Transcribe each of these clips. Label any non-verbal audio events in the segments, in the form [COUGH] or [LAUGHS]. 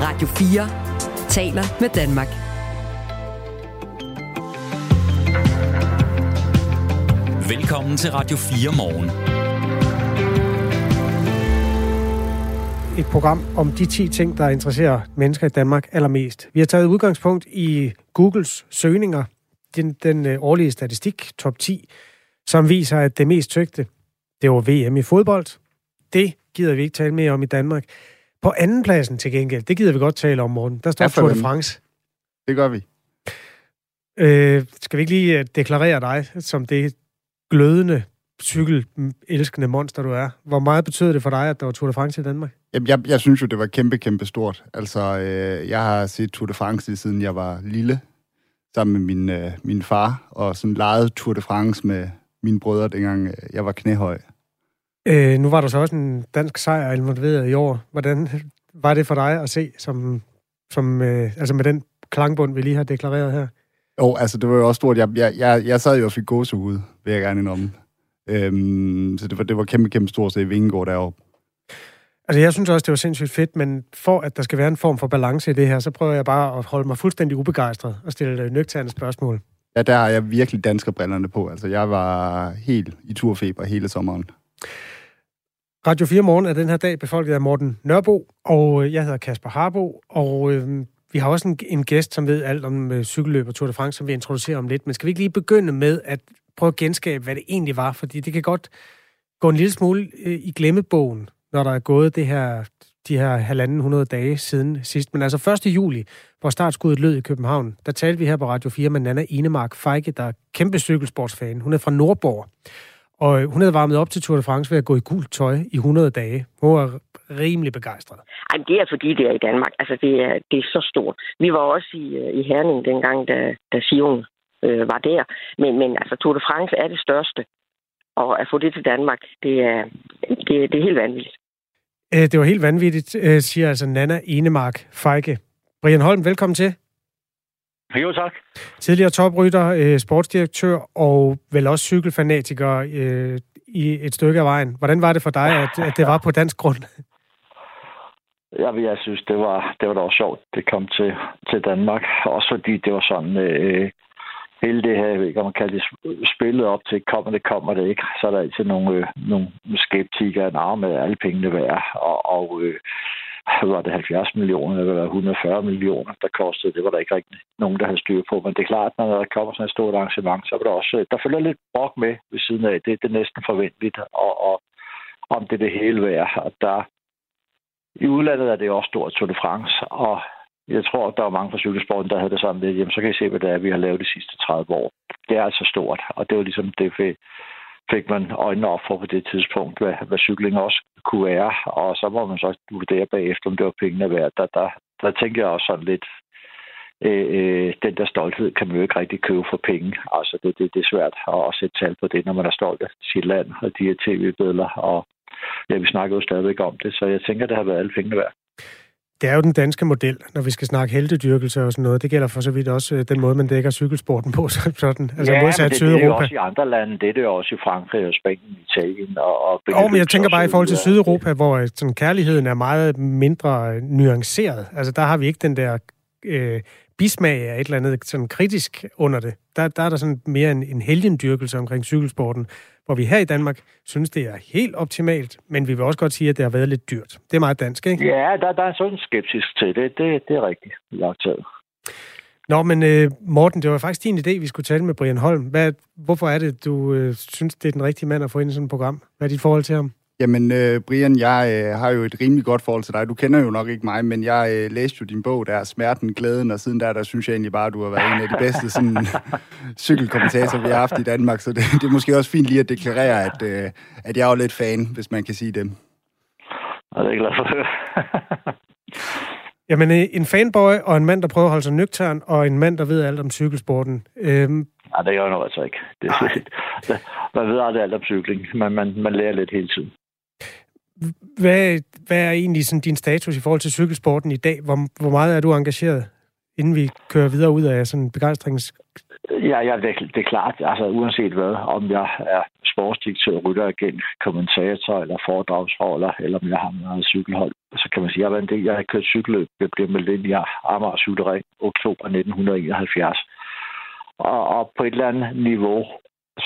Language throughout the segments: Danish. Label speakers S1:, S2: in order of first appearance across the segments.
S1: Radio 4 taler med Danmark.
S2: Velkommen til Radio 4 morgen.
S3: Et program om de 10 ting, der interesserer mennesker i Danmark allermest. Vi har taget udgangspunkt i Googles søgninger, den, den øh, årlige statistik, top 10, som viser, at det mest søgte, det var VM i fodbold. Det gider vi ikke tale mere om i Danmark. På anden pladsen til gengæld, det gider vi godt tale om, morgen. Der står
S4: Ja,
S3: Tour de? France.
S4: Det gør vi.
S3: Øh, skal vi ikke lige øh, deklarere dig som det glødende, cykelelskende monster, du er? Hvor meget betød det for dig, at der var Tour de France i Danmark?
S4: Jamen, jeg, jeg synes jo, det var kæmpe, kæmpe stort. Altså, øh, jeg har set Tour de France lige siden jeg var lille, sammen med min, øh, min far, og sådan legede Tour de France med mine brødre, dengang øh, jeg var knæhøj.
S3: Øh, nu var der så også en dansk sejr involveret i år. Hvordan var det for dig at se, som, som, øh, altså med den klangbund, vi lige har deklareret her?
S4: Jo, altså, det var jo også stort. Jeg, jeg, jeg, jeg sad jo og fik gåsehud, vil jeg gerne indrømme. Øhm, så det var, det var kæmpe, kæmpe stort at se Vingegaard deroppe.
S3: Altså, jeg synes også, det var sindssygt fedt, men for at der skal være en form for balance i det her, så prøver jeg bare at holde mig fuldstændig ubegejstret og stille øh, nøgterne spørgsmål.
S4: Ja, der har jeg virkelig danskerbrillerne på. Altså, jeg var helt i turfeber hele sommeren.
S3: Radio 4 Morgen er den her dag befolket af Morten Nørbo, og øh, jeg hedder Kasper Harbo, og øh, vi har også en, en gæst, som ved alt om øh, cykelløb og Tour de France, som vi introducerer om lidt. Men skal vi ikke lige begynde med at prøve at genskabe, hvad det egentlig var? Fordi det kan godt gå en lille smule øh, i glemmebogen, når der er gået det her, de her halvanden hundrede dage siden sidst. Men altså 1. juli, hvor startskuddet lød i København, der talte vi her på Radio 4 med Nana Enemark Feike, der er kæmpe cykelsportsfan. Hun er fra Nordborg. Og øh, hun havde varmet op til Tour de France ved at gå i gult tøj i 100 dage. Hun var rimelig begejstret.
S5: Ej, det er fordi, det er i Danmark. Altså, det er, det er så stort. Vi var også i, øh, i Herning dengang, da, da Sion øh, var der. Men, men altså, Tour de France er det største. Og at få det til Danmark, det er, det, det er helt vanvittigt.
S3: Øh, Det var helt vanvittigt, siger altså Nana Enemark Feike. Brian Holm, velkommen til.
S6: Jo, tak.
S3: Tidligere toprytter, øh, sportsdirektør og vel også cykelfanatiker øh, i et stykke af vejen. Hvordan var det for dig, at, at det var på dansk grund? [LAUGHS]
S6: Jeg, jeg synes, det var, det var da også sjovt, det kom til, til Danmark. Også fordi det var sådan, øh, hele det her, jeg ved ikke, om man kalder det spillet op til, kommer det, kommer det ikke. Så er der altid nogle, øh, nogle skeptikere, der med alle pengene værd. Og, og øh, var det 70 millioner, eller 140 millioner, der kostede. Det var der ikke rigtig nogen, der havde styr på. Men det er klart, når der kommer sådan et stort arrangement, så var der også, der følger lidt brok med ved siden af. Det, det er næsten forventeligt, og, og om det er det hele værd. Og der, i udlandet er det også stort Tour de France, og jeg tror, at der var mange fra cykelsporten, der havde det sådan lidt, jamen så kan I se, hvad det er, vi har lavet de sidste 30 år. Det er altså stort, og det var ligesom det, fik, man øjnene op for på det tidspunkt, hvad, hvad cykling også kunne være, og så må man så vurdere bagefter, om det var pengene værd. Der, der, der tænker jeg også sådan lidt, øh, øh, den der stolthed kan man jo ikke rigtig købe for penge. Altså, det, det, det er svært at, at sætte tal på det, når man er stolt af sit land og de her tv-billeder, og ja, vi snakker jo stadigvæk om det, så jeg tænker, det har været alle pengene værd.
S3: Det er jo den danske model, når vi skal snakke heldedyrkelse og sådan noget. Det gælder for så vidt også øh, den måde, man dækker cykelsporten på. [LAUGHS] Sådan. Altså
S6: ja,
S3: modsat
S6: men det, det er
S3: Sydeuropa.
S6: også i andre lande. Det er det også i Frankrig og Spanien, Italien og... og
S3: Jo, men jeg tænker bare i forhold til. Sydeuropa, hvor øh, sådan, kærligheden er meget mindre øh, nuanceret. Altså, der har vi ikke den der øh, bismag af et eller andet sådan kritisk under det. Der, der er der sådan mere en, en helgendyrkelse omkring cykelsporten, hvor vi her i Danmark synes, det er helt optimalt, men vi vil også godt sige, at det har været lidt dyrt. Det er meget dansk, ikke?
S6: Ja, der, der er sådan skeptisk til det. Det, det er rigtigt lagt taget.
S3: Nå, men øh, Morten, det var faktisk din idé, vi skulle tale med Brian Holm. Hvad, hvorfor er det, du øh, synes, det er den rigtige mand at få ind i sådan et program? Hvad er dit forhold til ham?
S4: Jamen, øh, Brian, jeg øh, har jo et rimelig godt forhold til dig. Du kender jo nok ikke mig, men jeg øh, læste jo din bog, der er Smerten, Glæden, og siden der, der synes jeg egentlig bare, at du har været en af de bedste sådan, [LAUGHS] cykelkommentatorer, vi har haft i Danmark. Så det, det er måske også fint lige at deklarere, at, øh, at jeg er jo lidt fan, hvis man kan sige det.
S6: Og det er jeg glad for at [LAUGHS] høre.
S3: Jamen, en fanboy og en mand, der prøver at holde sig nøgtern, og en mand, der ved alt om cykelsporten. Øhm,
S6: Nej, det gør jeg nu altså ikke. Det, man ved aldrig alt om cykling, men man, man lærer lidt hele tiden
S3: hvad, hvad er egentlig sådan din status i forhold til cykelsporten i dag? Hvor, hvor meget er du engageret, inden vi kører videre ud af sådan en begejstrings...
S6: Ja, ja det, er- det er klart, altså uanset hvad, om jeg er sportsdirektør, rytter igen, kommentator eller foredragsholder, eller om jeg har noget cykelhold, så kan man sige. Jeg har, en del, jeg har kørt cykelløb. Jeg blev meldt ind i Amager Cykelring oktober 1971. Og, og på et eller andet niveau,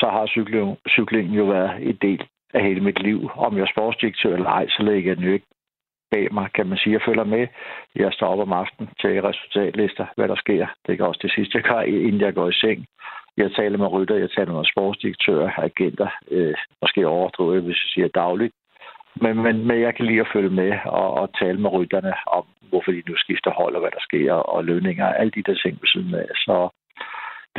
S6: så har cykling, cyklingen jo været en del af hele mit liv. Om jeg er sportsdirektør eller ej, så lægger jeg den jo ikke bag mig, kan man sige. Jeg følger med. Jeg står op om aftenen til resultatlister, hvad der sker. Det er også det sidste, jeg gør, inden jeg går i seng. Jeg taler med rytter, jeg taler med sportsdirektører, agenter, øh, måske overdrive, hvis jeg siger dagligt. Men, men, men jeg kan lige at følge med og, og tale med rytterne om, hvorfor de nu skifter hold og hvad der sker, og lønninger og alle de der ting ved siden af. Så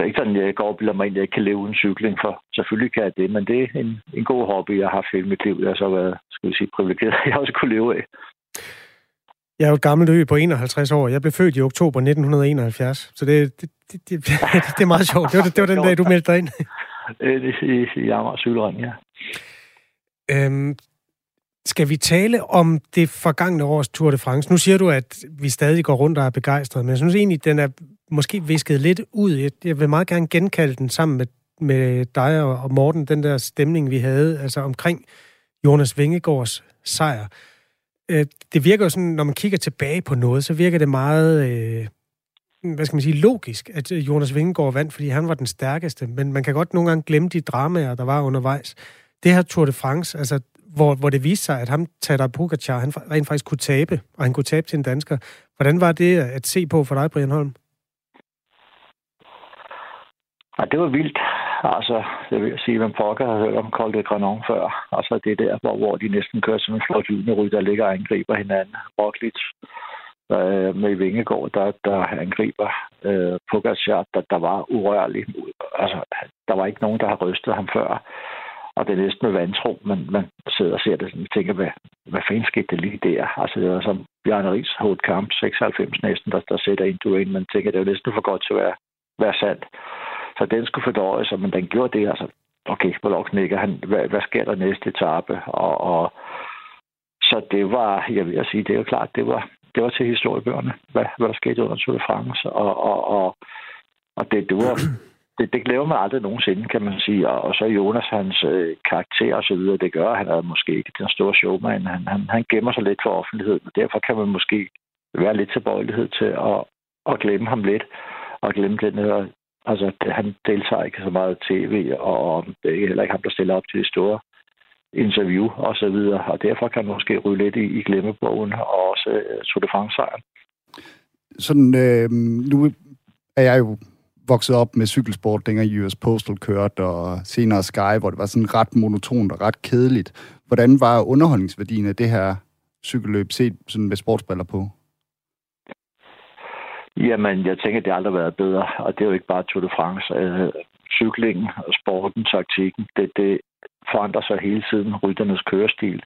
S6: det er ikke sådan, jeg går og bilder mig ind, at jeg ikke kan leve uden cykling, for selvfølgelig kan jeg det, men det er en, en god hobby, jeg har haft hele mit liv. Jeg har så været, skal vi sige, privilegeret, [LAUGHS] jeg også kunne leve af.
S3: Jeg er jo et gammelt ø på 51 år. Jeg blev født i oktober 1971, så det, det, det, [LAUGHS] det, det er meget sjovt. Det var, det var den dag, du meldte dig ind. [LAUGHS]
S6: Det er i Amager Cykelring, ja.
S3: Øhm, skal vi tale om det forgangne års Tour de France? Nu siger du, at vi stadig går rundt og er begejstrede, men jeg synes egentlig, den er måske visket lidt ud. Jeg vil meget gerne genkalde den sammen med, med dig og Morten, den der stemning, vi havde altså omkring Jonas Vingegaards sejr. Øh, det virker jo sådan, når man kigger tilbage på noget, så virker det meget, øh, hvad skal man sige, logisk, at øh, Jonas Vingegaard vandt, fordi han var den stærkeste. Men man kan godt nogle gange glemme de dramaer, der var undervejs. Det her Tour de France, altså hvor, hvor det viste sig, at ham, Tadar Pogacar, han rent faktisk kunne tabe, og han kunne tabe til en dansker. Hvordan var det at se på for dig, Brian Holm?
S6: Ja, det var vildt. Altså, jeg vil sige, at pokker har hørt om Col de Granon før. Altså, det er der, hvor, hvor de næsten kører som en flot ryg, der ligger og angriber hinanden. Roglic øh, med Vingegård, der, der angriber øh, Pogacar, der, der var urørlig. Altså, der var ikke nogen, der har rystet ham før og det er næsten med vantro, men man sidder og ser det og tænker, hvad, hvad fanden skete det lige der? Altså, det var som Bjarne Ries hold kamp, 96 næsten, der, der sætter ind du ind, man tænker, det er jo næsten for godt til at være, være sandt. Så den skulle fordøjes, men den gjorde det, altså, okay, hvor knækker han, hvad, hvad sker der næste etape? Og, og, så det var, jeg vil sige, det er jo klart, det var, det var til historiebøgerne, hvad, hvad der skete under Tour de France, og, og, og, og det, det var det, det glæder man aldrig nogensinde, kan man sige. Og, og så Jonas, hans øh, karakter og så videre, det gør, at han er måske ikke den store showman. Han, han, han gemmer sig lidt for offentligheden, og derfor kan man måske være lidt tilbøjelighed til at, at glemme ham lidt, og glemme den her Altså, han deltager ikke så meget i tv, og det er heller ikke ham, der stiller op til de store interview og så videre. Og derfor kan man måske ryge lidt i, i glemmebogen, og også øh, Tour de France-sejren.
S4: Sådan, øh, nu er jeg jo vokset op med cykelsport, dengang US Postal kørte, og senere Sky, hvor det var sådan ret monotont og ret kedeligt. Hvordan var underholdningsværdien af det her cykelløb set sådan med sportsbriller på?
S6: Jamen, jeg tænker, det har aldrig været bedre, og det er jo ikke bare Tour de France. Øh, cyklingen, sporten, taktikken, det, det forandrer sig hele tiden, rytternes kørestil.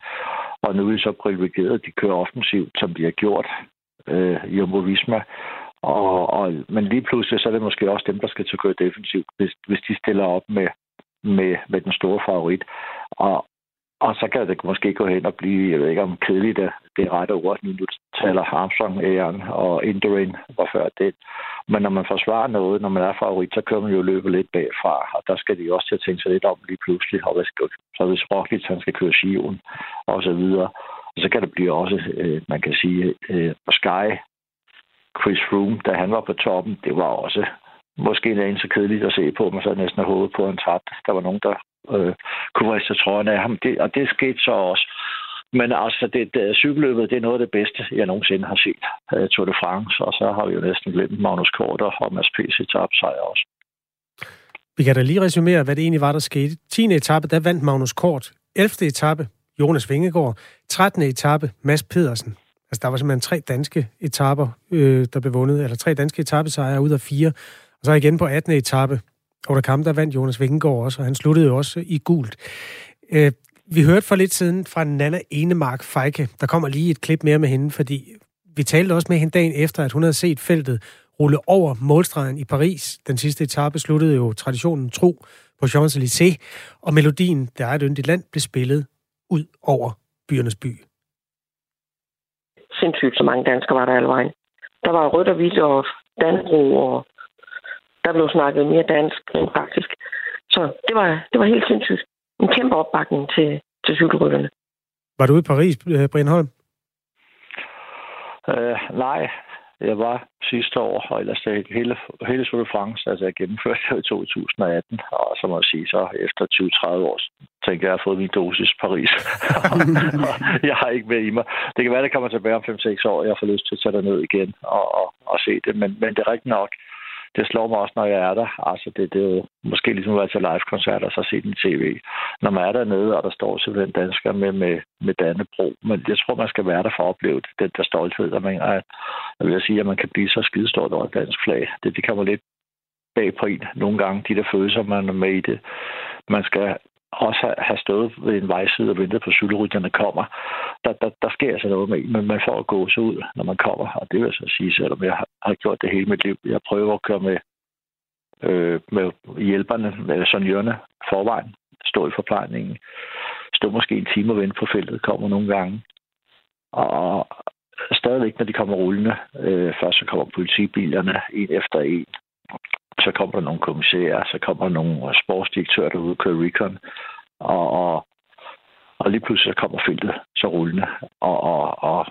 S6: Og nu er vi så privilegeret, de kører offensivt, som de har gjort. Øh, Jumbo Visma og, og, men lige pludselig, så er det måske også dem, der skal til at køre defensivt, hvis, hvis de stiller op med, med, med den store favorit. Og, og så kan det måske gå hen og blive, jeg ved ikke om kedeligt det, det er rette ord, nu du taler Armstrong, Aaron og Indurain var før det. Men når man forsvarer noget, når man er favorit, så kører man jo løbet lidt bagfra, og der skal de også til at tænke sig lidt om lige pludselig, og hvad skal, så hvis Roglic han skal køre Sion og så videre, så kan det blive også, øh, man kan sige, øh, Sky Chris Froome, da han var på toppen, det var også måske en så kedeligt at se på, men så næsten af hovedet på en træt. Der var nogen, der øh, kunne riste trøjen af ham, det, og det skete så også. Men altså, det, det, cykelløbet, det er noget af det bedste, jeg nogensinde har set. Uh, Tour de France, og så har vi jo næsten glemt Magnus Kort og Mads P.C. sejr også.
S3: Vi kan da lige resumere, hvad det egentlig var, der skete. 10. etape, der vandt Magnus Kort. 11. etape, Jonas Vingegaard. 13. etape, Mads Pedersen. Altså, der var simpelthen tre danske etaper, øh, der blev vundet, eller tre danske etappesejre ud af fire. Og så igen på 18. etape, over der kamp, der vandt Jonas Vingegaard også, og han sluttede jo også i gult. Øh, vi hørte for lidt siden fra Nana Enemark Feike. Der kommer lige et klip mere med hende, fordi vi talte også med hende dagen efter, at hun havde set feltet rulle over målstregen i Paris. Den sidste etape sluttede jo traditionen tro på Champs-Élysées, og melodien, der er et yndigt land, blev spillet ud over byernes by
S5: sindssygt så mange danskere var der alle vejen. Der var rødt og hvidt og danbro, og der blev snakket mere dansk end faktisk. Så det var, det var helt sindssygt. En kæmpe opbakning til, til cykelrytterne.
S3: Var du ude i Paris, øh, Brian Holm?
S6: Uh, nej, jeg var sidste år, og ellers det hele, hele Tour de France, altså jeg gennemførte det i 2018, og så må jeg sige, så efter 20-30 år, tænker jeg, jeg har fået min dosis Paris. [LAUGHS] jeg har ikke mere i mig. Det kan være, det kommer tilbage om 5-6 år, jeg får lyst til at tage ned igen og, og, og se det, men, men det er rigtigt nok, det slår mig også, når jeg er der. Altså, det, det er jo måske ligesom at være til live-koncert og så se den tv. Når man er dernede, og der står simpelthen dansker med, med, med Dannebro. Men jeg tror, man skal være der for at opleve det, den der stolthed. der man er. jeg vil sige, at man kan blive så skidestort over et dansk flag. Det, det kommer lidt bag på en nogle gange, de der følelser, man er med i det. Man skal også have stået ved en vejside og ventet på cykelrytterne kommer, der, der, der sker altså noget med men man får at gå så ud, når man kommer. Og det vil jeg så sige, selvom jeg har, har gjort det hele mit liv. Jeg prøver at køre med, øh, med hjælperne, med sonjørerne forvejen, stå i forplejningen, stå måske en time og vente på feltet, kommer nogle gange. Og stadigvæk, når de kommer rullende, øh, først så kommer politibilerne en efter en, så kommer der nogle kommissærer, så kommer der nogle øh, sportsdirektører, der ude kører recon, og, og, og lige pludselig så kommer feltet så rullende, og, og, og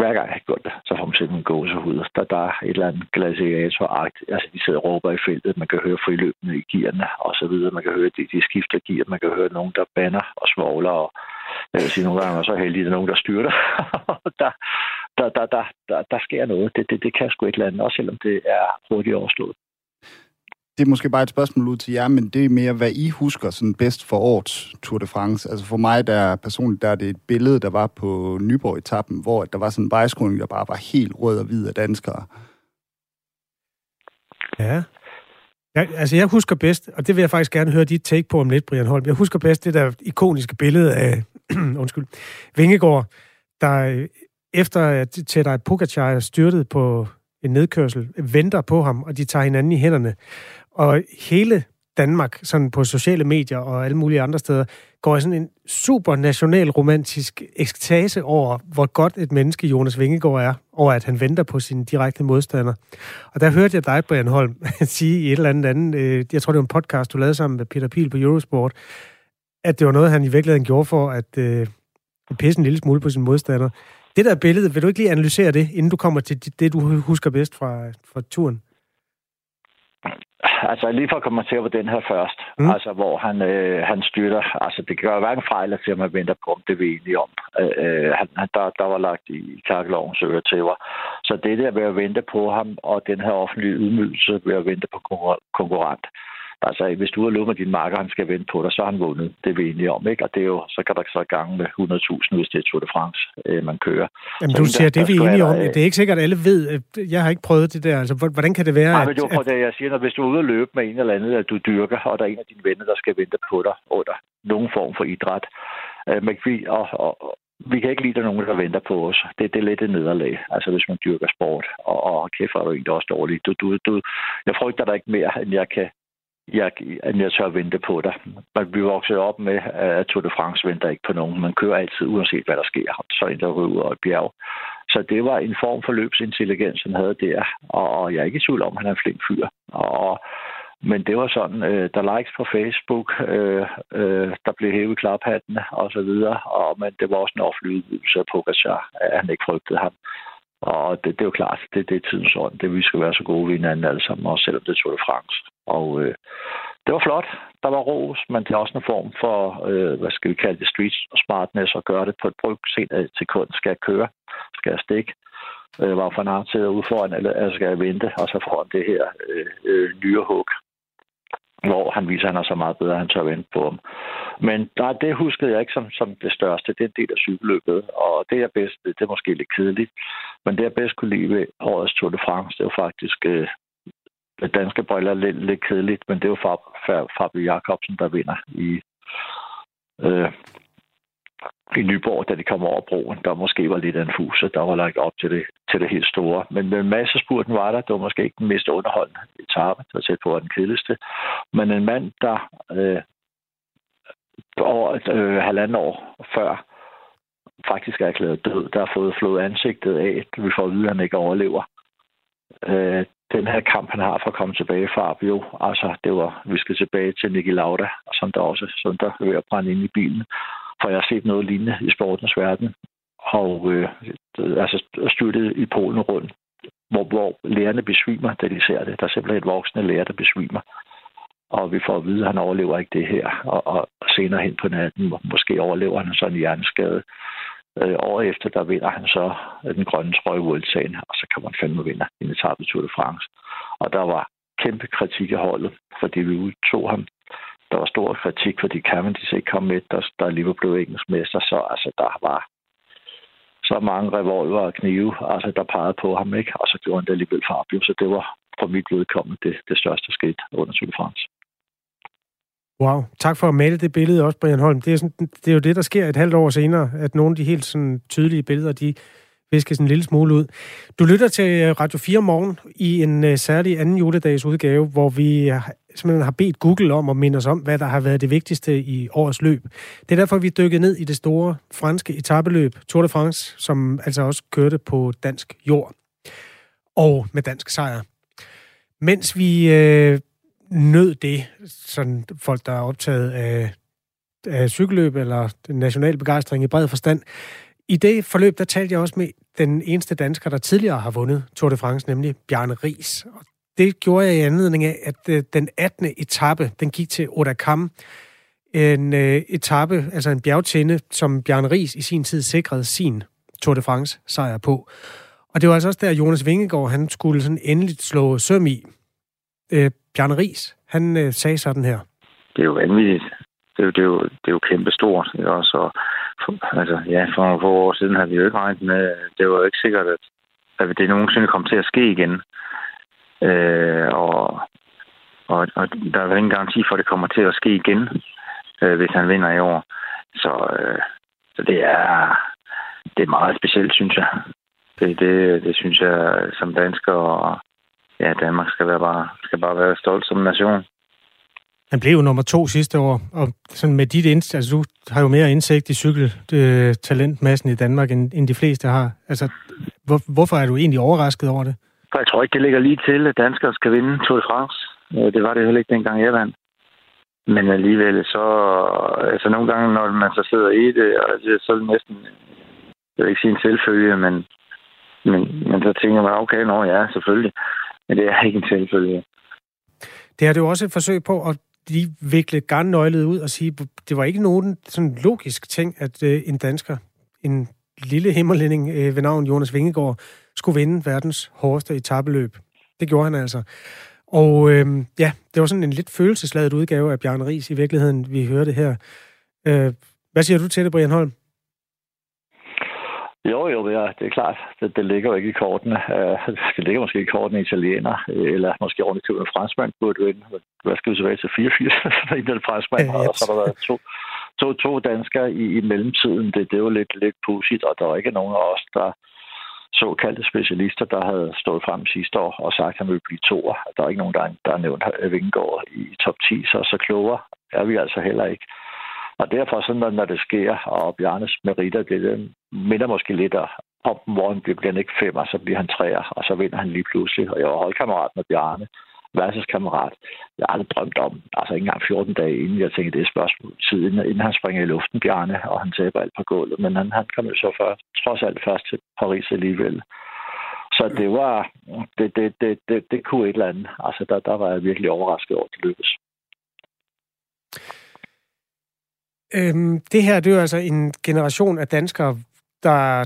S6: hver gang jeg har gjort det, så får man simpelthen en gåsehud. Der, der er et eller andet gladiatoragt. Altså, de sidder og råber i feltet. Man kan høre friløbende i gearne, og så videre. Man kan høre, de, de skifter gear. Man kan høre nogen, der banner og svogler. Og jeg vil sige, nogle gange er så heldig, at der er nogen, der styrter. [LAUGHS] der, der, der, der, der, der, sker noget. Det, det, det kan sgu et eller andet, også selvom det er hurtigt overstået
S4: det er måske bare et spørgsmål ud til jer, men det er mere, hvad I husker sådan bedst for årets Tour de France. Altså for mig, der personligt, der er det et billede, der var på Nyborg-etappen, hvor der var sådan en vejskroning, der bare var helt rød og hvid af danskere.
S3: Ja. Jeg, altså, jeg husker bedst, og det vil jeg faktisk gerne høre dit take på om lidt, Brian Holm. Jeg husker bedst det der ikoniske billede af, [CLEARS THROAT] undskyld, Vingegård, der øh, efter at Tadej Pogacar er styrtet på en nedkørsel, venter på ham, og de tager hinanden i hænderne. Og hele Danmark, sådan på sociale medier og alle mulige andre steder, går i sådan en super national romantisk ekstase over, hvor godt et menneske Jonas Vingegaard er, over at han venter på sin direkte modstander. Og der hørte jeg dig, Brian Holm, [LAUGHS] sige i et eller andet andet, øh, jeg tror det var en podcast, du lavede sammen med Peter Pil på Eurosport, at det var noget, han i virkeligheden gjorde for at øh, pisse en lille smule på sin modstander. Det der billede, vil du ikke lige analysere det, inden du kommer til det, du husker bedst fra, fra turen?
S6: Altså lige for at kommentere på den her først, mm. altså hvor han, øh, han styrter, altså det gør hverken fejl at at man venter på, om det vi enige om. Øh, øh han, der, der var lagt i kakkelovens øretæver. Så det der ved at vente på ham, og den her offentlige ydmygelse ved at vente på konkurrent, Altså, hvis du har lovet med din marker, han skal vente på dig, så har han vundet. Det er vi enige om, ikke? Og det er jo, så kan der så gang med 100.000, hvis det er Tour de France, øh, man kører.
S3: Jamen, så du siger, det er vi enige om. Det er ikke sikkert, at alle ved. Jeg har ikke prøvet det der. Altså, hvordan kan det være?
S6: Nej, men det var det, jeg siger, når hvis du er ude og løbe med en eller anden, at du dyrker, og der er en af dine venner, der skal vente på dig under nogen form for idræt, øh, men vi, og, og, vi kan ikke lide, at der er nogen, der venter på os. Det, det er lidt et nederlag, altså hvis man dyrker sport. Og, og kæft, er du egentlig også dårligt. Du, du, du, jeg frygter dig ikke mere, end jeg kan jeg, jeg tør vente på dig. Man bliver vokset op med, at Tour de France venter ikke på nogen. Man kører altid, uanset hvad der sker. Så en, der ryger ud af et bjerg. Så det var en form for løbsintelligens, han havde der. Og jeg er ikke i tvivl om, at han er en flink fyr. Og, men det var sådan, øh, der likes på Facebook, øh, øh, der blev hævet klaphattene og så videre. Og, men det var også en offentlig udvidelse af Pogacar, at han ikke frygtede ham. Og det, det er jo klart, det, det er tidens ånd. Det vi skal være så gode ved hinanden alle sammen, også selvom det er Tour de France. Og øh, det var flot. Der var ros, men det er også en form for, øh, hvad skal vi kalde det, street smartness, at gøre det på et bryg sent til sekund. Skal jeg køre? Skal jeg stikke? Øh, var for en til ude foran, eller skal jeg vente? Og så foran det her øh, øh, nyere hug, hvor han viser, at han er så meget bedre, at han tør vente på ham. Men nej, det huskede jeg ikke som, som det største. Det er en del af cykelløbet, og det er bedst, det er måske lidt kedeligt, men det jeg bedst kunne lide ved årets Tour de France, det var faktisk øh, danske briller lidt, lidt kedeligt, men det er jo Fabio Jacobsen, der vinder i, øh, i Nyborg, da de kom over broen. Der måske var lidt af en fuse, der var lagt op til det, til det helt store. Men med masse spurten var der. Det var måske ikke den mest underholdende etape. Det var tæt på den kedeligste. Men en mand, der øh, over øh, halvanden år før faktisk er erklæret død, der har fået flået ansigtet af, vi får at vide, at han ikke overlever. Øh, den her kamp, han har for at komme tilbage fra Fabio, altså det var, vi skal tilbage til Niki Lauda, som der også som der er ved at brænde ind i bilen. For jeg har set noget lignende i sportens verden. og øh, altså styrtet i Polen rundt, hvor, hvor lærerne besvimer, da de ser det. Der er simpelthen et voksne lærer, der besvimer. Og vi får at vide, at han overlever ikke det her. Og, og senere hen på natten, måske overlever han sådan en hjerneskade. Øh, år efter, der vinder han så øh, den grønne trøje Vueltaen, og så kan man fandme vinde en etape Tour de France. Og der var kæmpe kritik af holdet, fordi vi udtog ham. Der var stor kritik, fordi Cavendish ikke kom med, der, der lige blev engelsk mester, så altså, der var så mange revolver og knive, altså, der pegede på ham, ikke? og så gjorde han det alligevel Fabio, så det var for mit vedkommende det, det største skridt under Tour de France.
S3: Wow, tak for at male det billede også, Brian Holm. Det er, sådan, det er jo det, der sker et halvt år senere, at nogle af de helt sådan tydelige billeder, de viskes en lille smule ud. Du lytter til øh, Radio 4 morgen i en uh, særlig anden juledags udgave, hvor vi simpelthen har bedt Google om at minde os om, hvad der har været det vigtigste i årets løb. Det er derfor, vi dykkede ned i det store franske etabeløb Tour de France, som altså også kørte på dansk jord og med dansk sejr. Mens vi øh, nød det, sådan folk, der er optaget af, af cykelløb eller den nationale begejstring i bred forstand. I det forløb, der talte jeg også med den eneste dansker, der tidligere har vundet Tour de France, nemlig Bjarne Ries. Og det gjorde jeg i anledning af, at øh, den 18. etape, den gik til Odakam. En øh, etape, altså en bjergtinde, som Bjarne Ries i sin tid sikrede sin Tour de France sejr på. Og det var altså også der, Jonas Vingegaard, han skulle sådan endeligt slå søm i. Øh, Bjarne Ries, han øh, sagde sådan her.
S7: Det er jo vanvittigt. Det er jo, det er jo, det er jo kæmpe stort. Ikke? Og så, for, altså, ja, for nogle få år siden havde vi jo ikke regnet med, det var jo ikke sikkert, at, at det nogensinde kom til at ske igen. Øh, og, og, og der er ingen garanti for, at det kommer til at ske igen, øh, hvis han vinder i år. Så, øh, så det er det er meget specielt, synes jeg. Det, det, det synes jeg som dansker og, ja, Danmark skal, være bare, skal bare være stolt som nation.
S3: Han blev jo nummer to sidste år, og sådan med dit indsigt, altså du har jo mere indsigt i cykeltalentmassen i Danmark, end, end de fleste har. Altså, hvor, hvorfor er du egentlig overrasket over det?
S7: Jeg tror ikke, det ligger lige til, at danskere skal vinde Tour de France. Øh, det var det heller ikke dengang jeg vandt. Men alligevel så, altså nogle gange, når man så sidder i det, og det, så er det næsten, jeg vil ikke sige en selvfølge, men, men, men så tænker man, okay, nå ja, selvfølgelig. Men det er ikke en selvfølge.
S3: Det er det jo også et forsøg på at lige vikle garnnøglet ud og sige, det var ikke nogen sådan logisk ting, at øh, en dansker, en lille himmerlænding øh, ved navn Jonas Vingegaard, skulle vinde verdens hårdeste etabeløb. Det gjorde han altså. Og øh, ja, det var sådan en lidt følelsesladet udgave af Bjarne Ries i virkeligheden, vi hørte her. Øh, hvad siger du til det, Brian Holm?
S6: Jo, jo, det er, det er klart. Det, det ligger jo ikke i kortene. Uh, det ligger måske i kortene italiener, eller måske ordentligt købet en franskmand burde vinde. Hvad skal vi tilbage til 84? en franskmand, ja, og så har der været to, to, to danskere i, i mellemtiden. Det, det er jo lidt, lidt pudsigt, og der er ikke nogen af os, der såkaldte specialister, der havde stået frem sidste år og sagt, at han ville blive toer. Der er ikke nogen, der, der har nævnt Vingegaard i top 10, så så klogere er vi altså heller ikke. Og derfor, sådan, når det sker, og Bjarnes meritter, det, det minder måske lidt om, hvor han bliver, ikke femmer, så bliver han træer, og så vinder han lige pludselig. Og jeg var holdkammerat med Bjarne, kammerat. Jeg har aldrig drømt om, altså ikke engang 14 dage inden, jeg tænkte, det er spørgsmål tid, inden, inden han springer i luften, Bjarne, og han taber alt på gulvet. Men han, han kom jo så først, trods alt først til Paris alligevel. Så det var, det, det, det, det, det kunne et eller andet. Altså, der, der var jeg virkelig overrasket over, at det lykkedes.
S3: Øhm, det her, det er jo altså en generation af danskere, der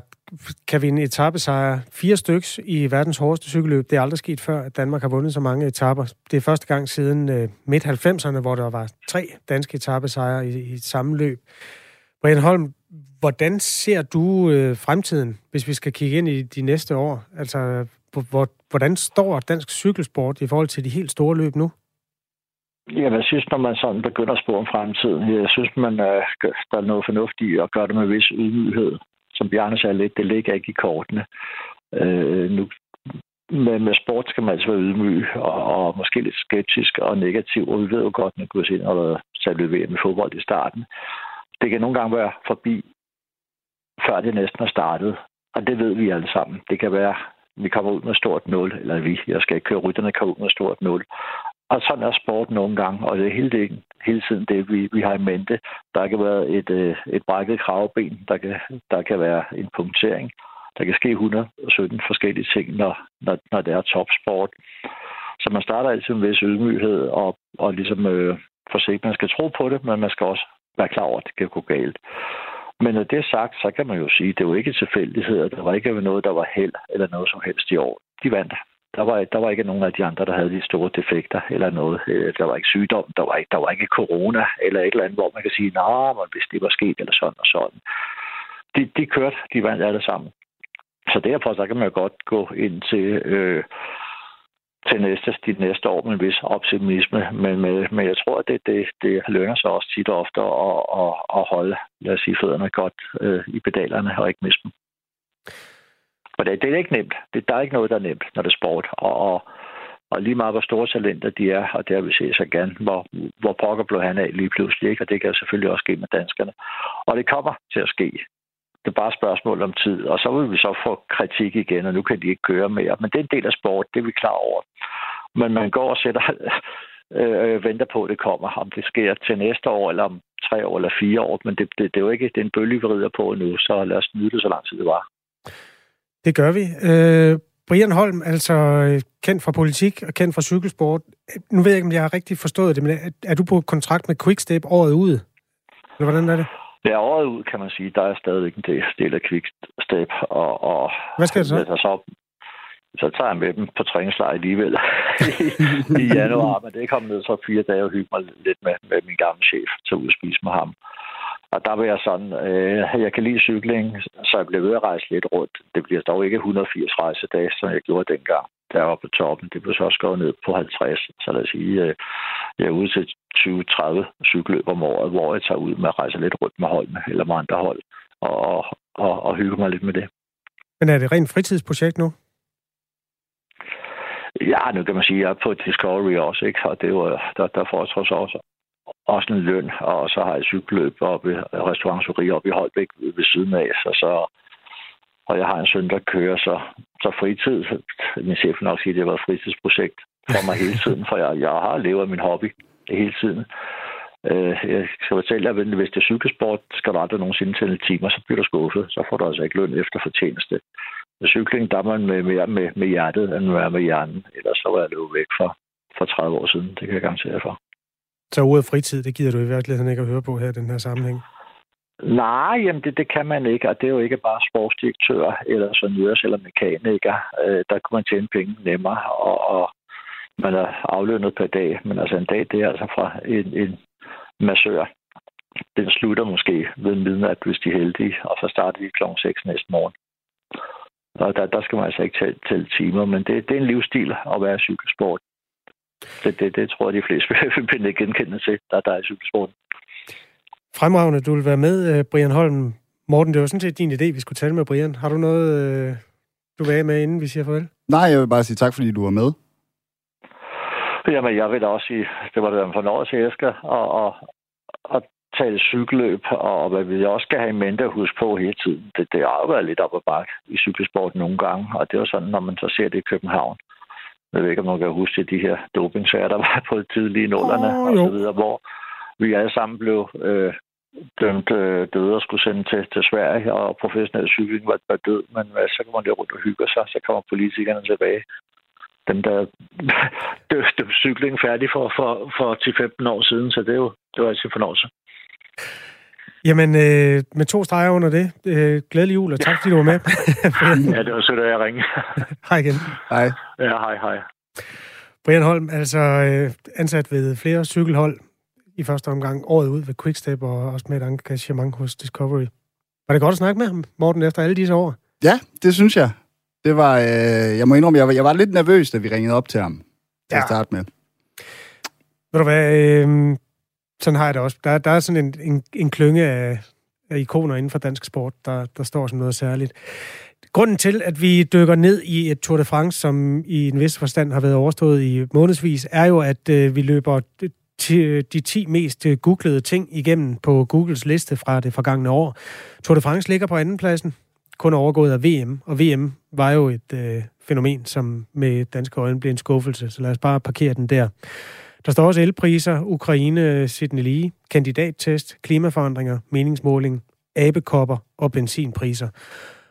S3: kan vinde etappesejre. Fire styks i verdens hårdeste cykelløb. Det er aldrig sket før, at Danmark har vundet så mange etapper. Det er første gang siden øh, midt-90'erne, hvor der var tre danske etappesejre i, i samme løb. Brian Holm, hvordan ser du øh, fremtiden, hvis vi skal kigge ind i de næste år? Altså, hvor, hvordan står dansk cykelsport i forhold til de helt store løb nu?
S6: Ja, jeg synes, når man sådan begynder at spå om fremtiden, jeg synes, man, øh, der er noget fornuftigt i at gøre det med vis ydmyghed. Som Bjarne sagde lidt, det ligger ikke i kortene. Øh, nu, med, med sport skal man altså være ydmyg og, og måske lidt skeptisk og negativ, og vi ved jo godt, at kunne ind og der ved VM med fodbold i starten. Det kan nogle gange være forbi, før det næsten er startet. Og det ved vi alle sammen. Det kan være, vi kommer ud med stort 0, eller vi, jeg skal ikke køre rytterne, kommer ud med stort 0 og sådan er sport nogle gange, og det er hele, det, hele tiden det, vi, vi har i mente. Der kan være et, øh, et brækket kravben, der kan, der kan være en punktering. Der kan ske 117 forskellige ting, når, når, når det er topsport. Så man starter altid med en vis ydmyghed og, og ligesom øh, forsigtigt. Man skal tro på det, men man skal også være klar over, at det kan gå galt. Men når det er sagt, så kan man jo sige, at det var ikke tilfældigheder. Der var ikke noget, der var held eller noget som helst i år. De vandt. Der var, der var ikke nogen af de andre, der havde de store defekter eller noget. Øh, der var ikke sygdom, der var ikke, der var ikke corona eller et eller andet, hvor man kan sige, nej, nah, hvis det var sket eller sådan og sådan. De, de kørte, de vandt alle sammen. Så derfor så kan man godt gå ind til, øh, til næste, de næste år med en vis optimisme. Men, med, men jeg tror, at det, det, det lønner sig også tit og ofte at, at, at holde lad os sige, fødderne godt øh, i pedalerne og ikke miste dem. Og det, det er ikke nemt. Det, der er ikke noget, der er nemt, når det er sport. Og, og, og lige meget, hvor store talenter de er, og det har vi set så gerne, hvor, hvor pokker blev han af lige pludselig, ikke? og det kan selvfølgelig også ske med danskerne. Og det kommer til at ske. Det er bare et spørgsmål om tid. Og så vil vi så få kritik igen, og nu kan de ikke køre mere. Men det er en del af sport, det er vi klar over. Men man går og sætter, [LAUGHS] øh, venter på, at det kommer. Om det sker til næste år, eller om tre år, eller fire år. Men det, det, det er jo ikke det er en bølge, vi rider på nu, så lad os nyde det, så lang tid det var.
S3: Det gør vi. Øh, Brian Holm, altså øh, kendt fra politik og kendt fra cykelsport. Nu ved jeg ikke, om jeg har rigtig forstået det, men er, er du på kontrakt med Quickstep året ud? Eller hvordan er det?
S6: Ja, året ud, kan man sige. Der er stadigvæk en del af Quickstep. Og, og
S3: Hvad skal det så?
S6: så? Så tager jeg med dem på træningslejr alligevel i, [LAUGHS] i januar, men det er kommet ned så fire dage og hygge mig lidt med, med min gamle chef til at spise med ham. Og der vil jeg sådan, øh, jeg kan lide cykling, så jeg bliver ved at rejse lidt rundt. Det bliver dog ikke 180 rejsedage, som jeg gjorde dengang, der var på toppen. Det blev så også gået ned på 50. Så lad os sige, øh, jeg er ude til 20-30 cykelløb om året, hvor jeg tager ud med at rejse lidt rundt med holdene eller med andre hold og, og, og, og hygge mig lidt med det.
S3: Men er det rent fritidsprojekt nu?
S6: Ja, nu kan man sige, at jeg er på Discovery også, ikke? og det var, der, der trods også også en løn, og så har jeg cykelløb op i restauranteri op i Holbæk ved siden af, så, så og jeg har en søn, der kører, så, så fritid, min chef nok sige, at det var et fritidsprojekt for mig hele tiden, for jeg, jeg har levet min hobby hele tiden. Øh, jeg skal fortælle dig, at hvis det er cykelsport, skal du aldrig nogensinde tælle timer, så bliver du skuffet. Så får du altså ikke løn efter fortjeneste. Med cykling, der er man med, mere med, med hjertet, end man er med hjernen. Ellers så var jeg løbet væk for, for 30 år siden. Det kan jeg garantere for.
S3: Så ordet fritid, det gider du i virkeligheden ikke at høre på her i den her sammenhæng?
S6: Nej, jamen det, det kan man ikke, og det er jo ikke bare sportsdirektør eller sonørs eller mekaniker. Øh, der kan man tjene penge nemmere, og, og man er aflønnet per dag. Men altså en dag, det er altså fra en, en massør. Den slutter måske ved midnat, hvis de er heldige, og så starter de kl. 6 næste morgen. Og der, der skal man altså ikke tælle, tælle timer, men det, det er en livsstil at være cykelsport. Det, det, det tror jeg, de fleste [LAUGHS] vil finde genkendende til, der, der er i cykelsporten.
S3: Fremragende, du vil være med, øh, Brian Holm. Morten, det var sådan set din idé, vi skulle tale med Brian. Har du noget, øh, du vil have med, inden vi siger farvel?
S4: Nej, jeg vil bare sige tak, fordi du var med.
S6: Jamen, jeg vil da også sige, det var det en fornøjelse, Esker, og, og, og tale cykelløb, og hvad vi også skal have i mente at huske på hele tiden. Det, det har jo været lidt op ad bakke i cykelsport nogle gange, og det var sådan, når man så ser det i København. Jeg ved ikke, om man kan huske de her dopingsager, der var på tidlige nullerne, oh, og så videre, hvor vi alle sammen blev øh, dømt øh, døde og skulle sende til, til Sverige, og professionel cykling var, var død, men hvad, så kan man jo rundt og hygge sig, så kommer politikerne tilbage. Dem, der [LAUGHS] døde cykling færdig for, for, for 10-15 år siden, så det, er jo, det var altid en fornøjelse.
S3: Jamen, øh, med to streger under det. Øh, glædelig jul, og tak fordi du var med.
S6: ja, [LAUGHS] det var sødt, at jeg ringe. [LAUGHS]
S3: hej igen.
S4: Hej.
S6: Ja, hej, hej.
S3: Brian Holm, altså øh, ansat ved flere cykelhold i første omgang, året ud ved Quickstep, og også med et engagement hos Discovery. Var det godt at snakke med ham, Morten, efter alle disse år?
S4: Ja, det synes jeg. Det var, øh, jeg må indrømme, jeg var, jeg var lidt nervøs, da vi ringede op til ham til ja. at starte med.
S3: Ved du hvad, øh, sådan har jeg det også. Der, der er sådan en, en, en klynge af, af ikoner inden for dansk sport, der, der står som noget særligt. Grunden til, at vi dykker ned i et Tour de France, som i en vis forstand har været overstået i månedsvis, er jo, at øh, vi løber de 10 mest øh, googlede ting igennem på Googles liste fra det forgangne år. Tour de France ligger på andenpladsen, kun overgået af VM, og VM var jo et øh, fænomen, som med danske øjne blev en skuffelse, så lad os bare parkere den der. Der står også elpriser, Ukraine, Sydney Lee, kandidattest, klimaforandringer, meningsmåling, abekopper og benzinpriser.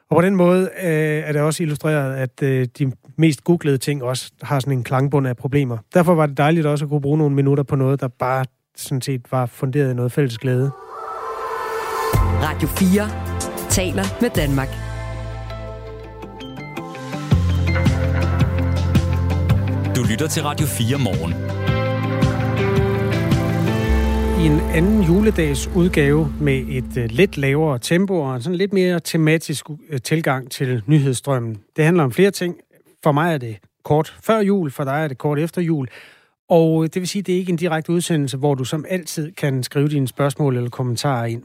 S3: Og på den måde øh, er det også illustreret, at øh, de mest googlede ting også har sådan en klangbund af problemer. Derfor var det dejligt også at kunne bruge nogle minutter på noget, der bare sådan set var funderet i noget fælles glæde.
S1: Radio 4 taler med Danmark.
S2: Du lytter til Radio 4 morgen.
S3: I en anden juledags udgave med et øh, lidt lavere tempo og en sådan lidt mere tematisk øh, tilgang til nyhedsstrømmen. Det handler om flere ting. For mig er det kort før jul, for dig er det kort efter jul. Og øh, det vil sige, at det er ikke en direkte udsendelse, hvor du som altid kan skrive dine spørgsmål eller kommentarer ind.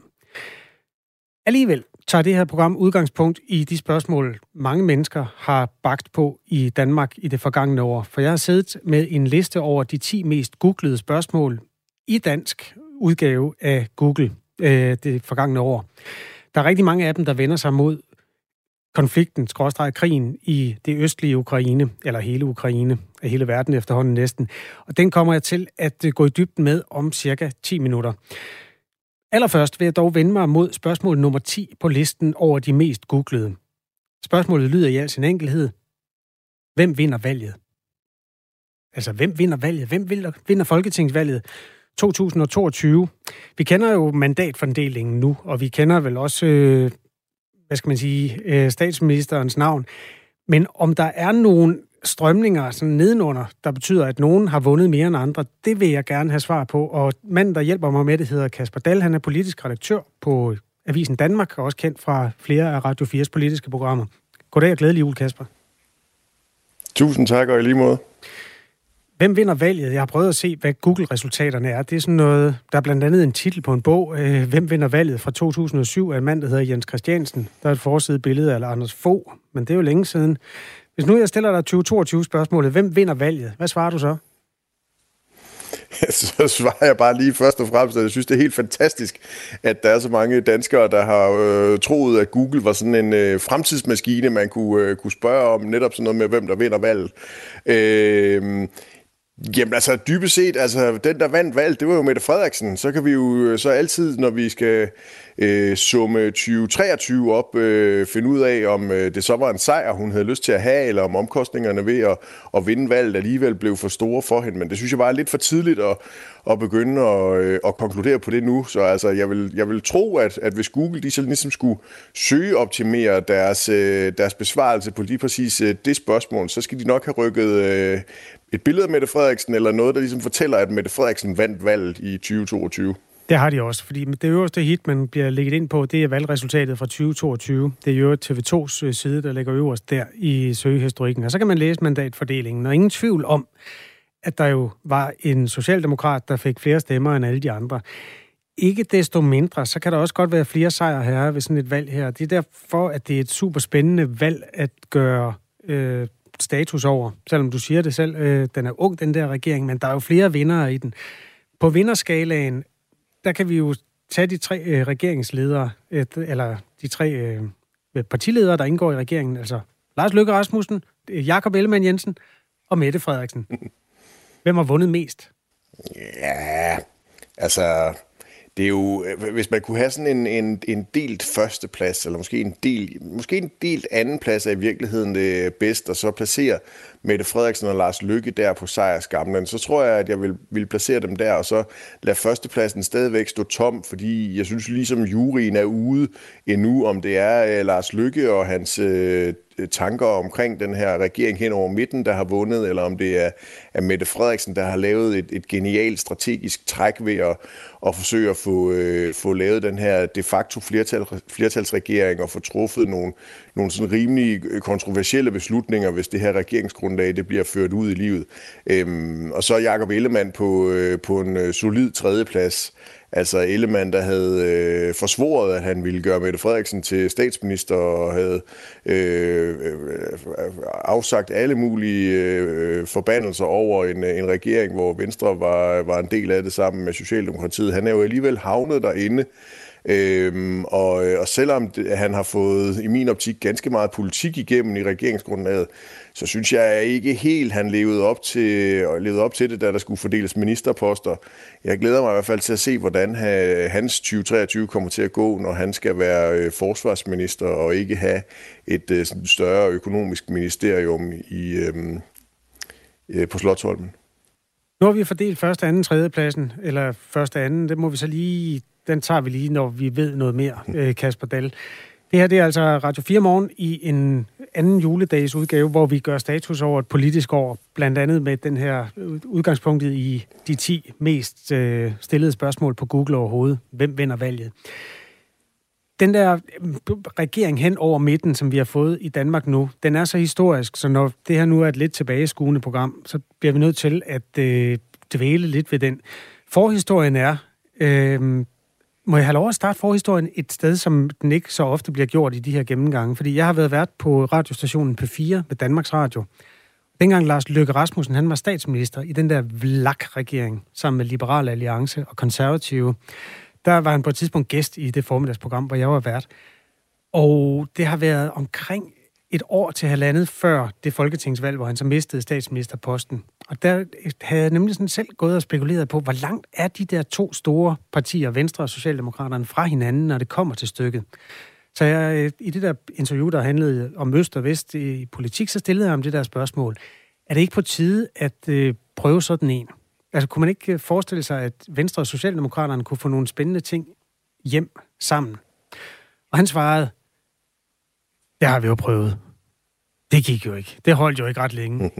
S3: Alligevel tager det her program udgangspunkt i de spørgsmål, mange mennesker har bagt på i Danmark i det forgangne år. For jeg har siddet med en liste over de 10 mest googlede spørgsmål i dansk udgave af Google øh, det forgangne år. Der er rigtig mange af dem, der vender sig mod konflikten, skråstreget krigen i det østlige Ukraine, eller hele Ukraine, af hele verden efterhånden næsten. Og den kommer jeg til at øh, gå i dybden med om cirka 10 minutter. Allerførst vil jeg dog vende mig mod spørgsmål nummer 10 på listen over de mest googlede. Spørgsmålet lyder i al sin enkelhed. Hvem vinder valget? Altså, hvem vinder valget? Hvem vinder folketingsvalget 2022? Vi kender jo mandatfordelingen nu, og vi kender vel også, øh, hvad skal man sige, øh, statsministerens navn. Men om der er nogen strømninger sådan nedenunder, der betyder, at nogen har vundet mere end andre, det vil jeg gerne have svar på. Og manden, der hjælper mig med det, hedder Kasper Dahl. Han er politisk redaktør på Avisen Danmark, og også kendt fra flere af Radio 4's politiske programmer. Goddag og glædelig jul, Kasper.
S8: Tusind tak, og i lige måde.
S3: Hvem vinder valget? Jeg har prøvet at se, hvad Google-resultaterne er. Det er sådan noget, der er blandt andet en titel på en bog, øh, Hvem vinder valget fra 2007 af en mand, der hedder Jens Christiansen. Der er et forside billede af Anders Fogh, men det er jo længe siden. Hvis nu jeg stiller dig 2022 spørgsmålet, hvem vinder valget? Hvad svarer du så? [LAUGHS]
S8: så svarer jeg bare lige først og fremmest, at jeg synes, det er helt fantastisk, at der er så mange danskere, der har øh, troet, at Google var sådan en øh, fremtidsmaskine, man kunne, øh, kunne spørge om netop sådan noget med, hvem der vinder valget. Øh, Jamen altså, dybest set, altså, den der vandt valg, det var jo Mette Frederiksen. Så kan vi jo øh, så altid, når vi skal øh, summe 2023 op, øh, finde ud af, om øh, det så var en sejr, hun havde lyst til at have, eller om omkostningerne ved at, at vinde valget alligevel blev for store for hende. Men det synes jeg var lidt for tidligt at, at begynde at, øh, at konkludere på det nu. Så altså, jeg vil, jeg vil tro, at, at hvis Google de så ligesom skulle søge optimere deres, øh, deres besvarelse på lige præcis øh, det spørgsmål, så skal de nok have rykket øh, et billede af Mette Frederiksen, eller noget, der ligesom fortæller, at Mette Frederiksen vandt valget i 2022.
S3: Det har de også, fordi det øverste hit, man bliver lægget ind på, det er valgresultatet fra 2022. Det er jo TV2's øh, side, der ligger øverst der i søgehistorikken. Og så kan man læse mandatfordelingen, og ingen tvivl om, at der jo var en socialdemokrat, der fik flere stemmer end alle de andre. Ikke desto mindre, så kan der også godt være flere sejre her ved sådan et valg her. Det er derfor, at det er et super spændende valg at gøre øh, status over. Selvom du siger det selv, øh, den er ung, den der regering, men der er jo flere vindere i den. På vinderskalaen, der kan vi jo tage de tre øh, regeringsledere, et, eller de tre øh, partiledere, der indgår i regeringen, altså Lars Løkke Rasmussen, Jakob Ellemann Jensen og Mette Frederiksen. Hvem har vundet mest?
S8: Ja, altså det er jo, øh, hvis man kunne have sådan en, en, en delt førsteplads, eller måske en, del, måske en delt andenplads er i virkeligheden det bedste, og så placere Mette Frederiksen og Lars Lykke der på sejrskamlen, så tror jeg, at jeg vil, vil placere dem der, og så lade førstepladsen stadigvæk stå tom, fordi jeg synes ligesom juryen er ude endnu, om det er øh, Lars Lykke og hans øh, tanker omkring den her regering hen over midten, der har vundet, eller om det er, af Mette Frederiksen, der har lavet et, et genialt strategisk træk ved at, at forsøge at få, øh, få lavet den her de facto flertal, flertalsregering og få truffet nogle, nogle sådan rimelig øh, kontroversielle beslutninger, hvis det her regeringsgrundlag det bliver ført ud i livet. Øhm, og så Jakob Ellemann på, øh, på en øh, solid tredjeplads. Altså Ellemann, der havde øh, forsvoret, at han ville gøre Mette Frederiksen til statsminister og havde øh, øh, øh afsagt alle mulige øh, forbandelser over en, øh, en regering, hvor Venstre var, var en del af det sammen med Socialdemokratiet. Han er jo alligevel havnet derinde Øhm, og, øh, og selvom han har fået, i min optik, ganske meget politik igennem i regeringsgrundlaget, så synes jeg ikke helt, han levede op til, øh, levede op til det, da der skulle fordeles ministerposter. Jeg glæder mig i hvert fald til at se, hvordan hans 2023 kommer til at gå, når han skal være øh, forsvarsminister og ikke have et øh, større økonomisk ministerium i, øhm, øh, på Slottholmen.
S3: Nu har vi fordelt første, anden, tredje pladsen, eller første, anden, det må vi så lige, den tager vi lige, når vi ved noget mere, øh, Kasper Dahl. Det her det er altså Radio 4 morgen i en anden juledags udgave, hvor vi gør status over et politisk år, blandt andet med den her øh, udgangspunktet i de 10 mest øh, stillede spørgsmål på Google overhovedet. Hvem vinder valget? Den der mm, regering hen over midten, som vi har fået i Danmark nu, den er så historisk, så når det her nu er et lidt tilbageskuende program, så bliver vi nødt til at øh, dvæle lidt ved den. Forhistorien er, øh, må jeg have lov at starte forhistorien et sted, som den ikke så ofte bliver gjort i de her gennemgange? Fordi jeg har været vært på radiostationen P4 med Danmarks Radio. Dengang Lars Løkke Rasmussen han var statsminister i den der VLAK-regering, sammen med Liberal Alliance og Konservative, der var han på et tidspunkt gæst i det formiddagsprogram, hvor jeg var vært. Og det har været omkring et år til halvandet før det folketingsvalg, hvor han så mistede statsministerposten. Og der havde jeg nemlig sådan selv gået og spekuleret på, hvor langt er de der to store partier, Venstre og Socialdemokraterne, fra hinanden, når det kommer til stykket. Så jeg, i det der interview, der handlede om Øst og Vest i politik, så stillede jeg ham det der spørgsmål. Er det ikke på tide at øh, prøve sådan en? Altså, kunne man ikke øh, forestille sig, at Venstre og Socialdemokraterne kunne få nogle spændende ting hjem sammen? Og han svarede, det har vi jo prøvet. Det gik jo ikke. Det holdt jo ikke ret længe.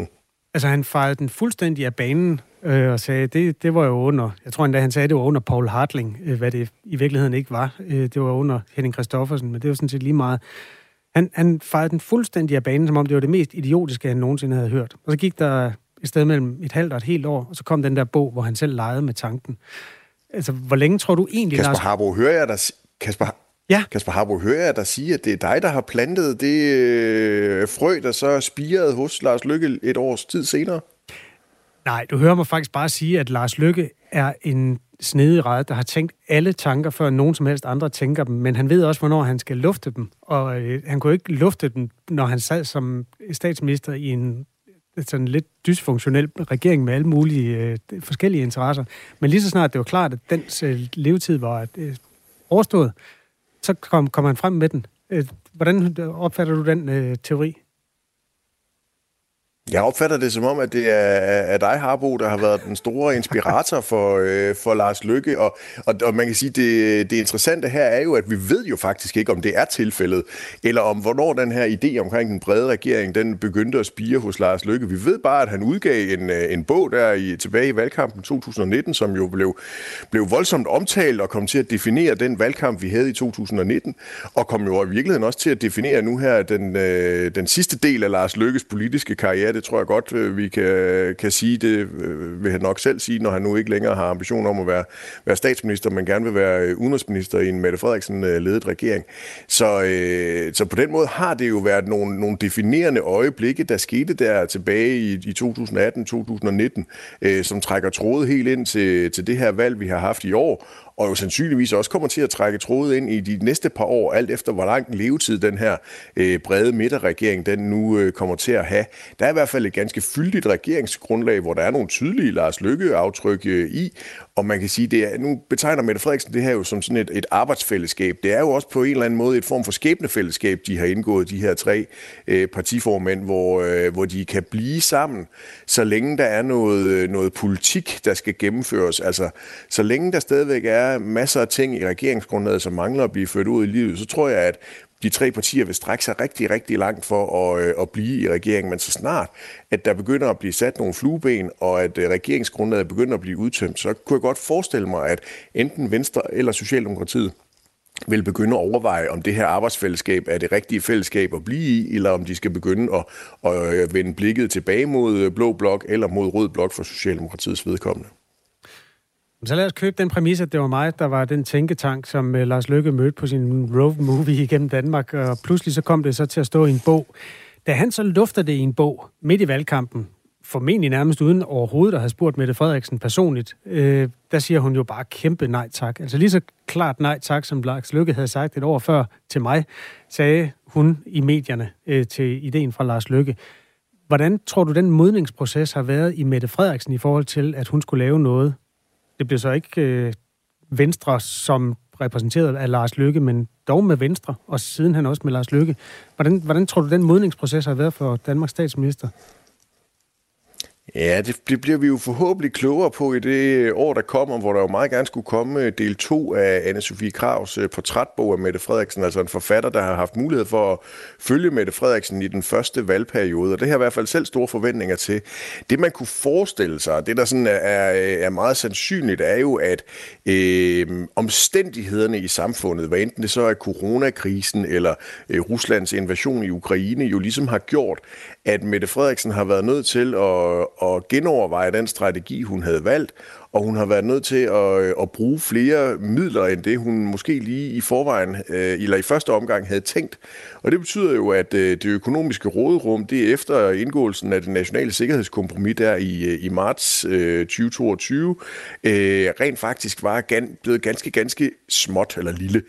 S3: Altså, han fejrede den fuldstændig af banen øh, og sagde, det, det var jo under, jeg tror endda, han sagde, det var under Paul Hartling, øh, hvad det i virkeligheden ikke var. Øh, det var under Henning Christoffersen, men det var sådan set lige meget. Han, han fejrede den fuldstændig af banen, som om det var det mest idiotiske, han nogensinde havde hørt. Og så gik der et sted mellem et halvt og et helt år, og så kom den der bog, hvor han selv legede med tanken. Altså, hvor længe tror du egentlig...
S8: Kasper Harbo, hører jeg dig... Kasper, Ja. Kasper Harbo, hører jeg dig sige, at det er dig, der har plantet det øh, frø, der så spirede hos Lars Lykke et års tid senere?
S3: Nej, du hører mig faktisk bare sige, at Lars Lykke er en snedig red, der har tænkt alle tanker, før nogen som helst andre tænker dem, men han ved også, hvornår han skal lufte dem, og øh, han kunne ikke lufte dem, når han sad som statsminister i en sådan lidt dysfunktionel regering med alle mulige øh, forskellige interesser. Men lige så snart det var klart, at dens øh, levetid var øh, overstået, så kom, kom han frem med den. Øh, hvordan opfatter du den øh, teori?
S8: Jeg opfatter det som om, at det er, er dig, Harbo, der har været den store inspirator for, øh, for Lars Lykke. Og, og, og man kan sige, det, det interessante her er jo, at vi ved jo faktisk ikke, om det er tilfældet, eller om hvornår den her idé omkring den brede regering, den begyndte at spire hos Lars Lykke. Vi ved bare, at han udgav en, øh, en bog der i, tilbage i valgkampen 2019, som jo blev, blev voldsomt omtalt og kom til at definere den valgkamp, vi havde i 2019, og kom jo i virkeligheden også til at definere nu her den, øh, den sidste del af Lars Lykkes politiske karriere det tror jeg godt, øh, vi kan, kan sige. Det øh, vil han nok selv sige, når han nu ikke længere har ambition om at være, være statsminister, men gerne vil være øh, udenrigsminister i en Mette Frederiksen-ledet regering. Så, øh, så på den måde har det jo været nogle, nogle definerende øjeblikke, der skete der tilbage i, i 2018-2019, øh, som trækker trådet helt ind til, til det her valg, vi har haft i år, og jo sandsynligvis også kommer til at trække trådet ind i de næste par år, alt efter hvor lang levetid den her øh, brede midterregering den nu øh, kommer til at have. Der er i hvert fald et ganske fyldigt regeringsgrundlag, hvor der er nogle tydelige Lars Løkke-aftryk øh, i, og man kan sige, det er, nu betegner Mette Frederiksen det her jo som sådan et, et arbejdsfællesskab. Det er jo også på en eller anden måde et form for skæbnefællesskab, de har indgået, de her tre øh, partiformænd, hvor, øh, hvor de kan blive sammen, så længe der er noget, øh, noget politik, der skal gennemføres. Altså, så længe der stadigvæk er masser af ting i regeringsgrundlaget, som mangler at blive ført ud i livet, så tror jeg, at de tre partier vil strække sig rigtig, rigtig langt for at, øh, at blive i regeringen, men så snart, at der begynder at blive sat nogle flueben, og at øh, regeringsgrundlaget begynder at blive udtømt, så kunne jeg godt forestille mig, at enten Venstre eller Socialdemokratiet vil begynde at overveje, om det her arbejdsfællesskab er det rigtige fællesskab at blive i, eller om de skal begynde at, at øh, vende blikket tilbage mod øh, Blå Blok eller mod Rød Blok for Socialdemokratiets vedkommende.
S3: Så lad os købe den præmis, at det var mig, der var den tænketank, som øh, Lars Lykke mødte på sin road movie igennem Danmark, og pludselig så kom det så til at stå i en bog. Da han så lufter det i en bog midt i valgkampen, formentlig nærmest uden overhovedet at have spurgt Mette Frederiksen personligt, øh, der siger hun jo bare kæmpe nej tak. Altså lige så klart nej tak, som Lars Lykke havde sagt et år før til mig, sagde hun i medierne øh, til ideen fra Lars Lykke. Hvordan tror du, den modningsproces har været i Mette Frederiksen i forhold til, at hun skulle lave noget? Det blev så ikke øh, Venstre som repræsenteret af Lars Lykke, men dog med Venstre, og siden han også med Lars Lykke. Hvordan, hvordan tror du, den modningsproces har været for Danmarks statsminister?
S8: Ja, det, bliver vi jo forhåbentlig klogere på i det øh, år, der kommer, hvor der jo meget gerne skulle komme øh, del 2 af Anne-Sophie Kravs øh, portrætbog af Mette Frederiksen, altså en forfatter, der har haft mulighed for at følge Mette Frederiksen i den første valgperiode, og det har i hvert fald selv store forventninger til. Det, man kunne forestille sig, det der sådan er, er meget sandsynligt, er jo, at øh, omstændighederne i samfundet, hvad enten det så er coronakrisen eller øh, Ruslands invasion i Ukraine, jo ligesom har gjort, at Mette Frederiksen har været nødt til at, at genoverveje den strategi, hun havde valgt, og hun har været nødt til at, øh, at bruge flere midler end det, hun måske lige i forvejen, øh, eller i første omgang havde tænkt. Og det betyder jo, at øh, det økonomiske råderum, det er efter indgåelsen af det nationale sikkerhedskompromis der i, i marts 2022, rent faktisk var blevet ganske, ganske småt eller lille.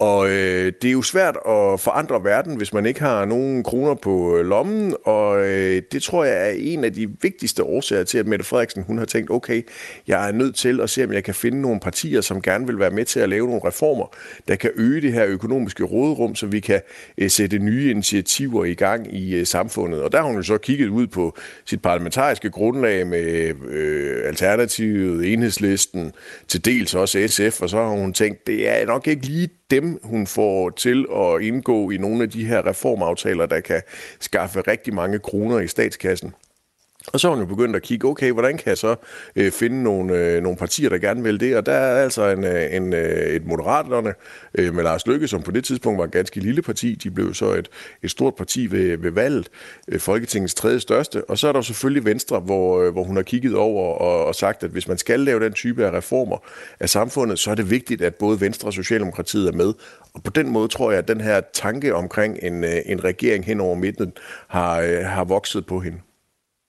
S8: Og øh, det er jo svært at forandre verden, hvis man ikke har nogen kroner på øh, lommen, og øh, det tror jeg er en af de vigtigste årsager til, at Mette Frederiksen hun har tænkt, okay, jeg er nødt til at se, om jeg kan finde nogle partier, som gerne vil være med til at lave nogle reformer, der kan øge det her økonomiske råderum, så vi kan øh, sætte nye initiativer i gang i øh, samfundet. Og der har hun jo så kigget ud på sit parlamentariske grundlag med øh, Alternativet, Enhedslisten, til dels også SF, og så har hun tænkt, det er nok ikke lige dem, hun får til at indgå i nogle af de her reformaftaler, der kan skaffe rigtig mange kroner i statskassen. Og så har hun jo begyndt at kigge, okay, hvordan kan jeg så øh, finde nogle, øh, nogle partier, der gerne vil det? Og der er altså en, øh, en, øh, et moderaterne øh, med Lars Løkke, som på det tidspunkt var et ganske lille parti. De blev så et, et stort parti ved, ved valget, øh, Folketingets tredje største. Og så er der selvfølgelig Venstre, hvor, øh, hvor hun har kigget over og, og sagt, at hvis man skal lave den type af reformer af samfundet, så er det vigtigt, at både Venstre og Socialdemokratiet er med. Og på den måde tror jeg, at den her tanke omkring en, øh, en regering hen over midten har, øh, har vokset på hende.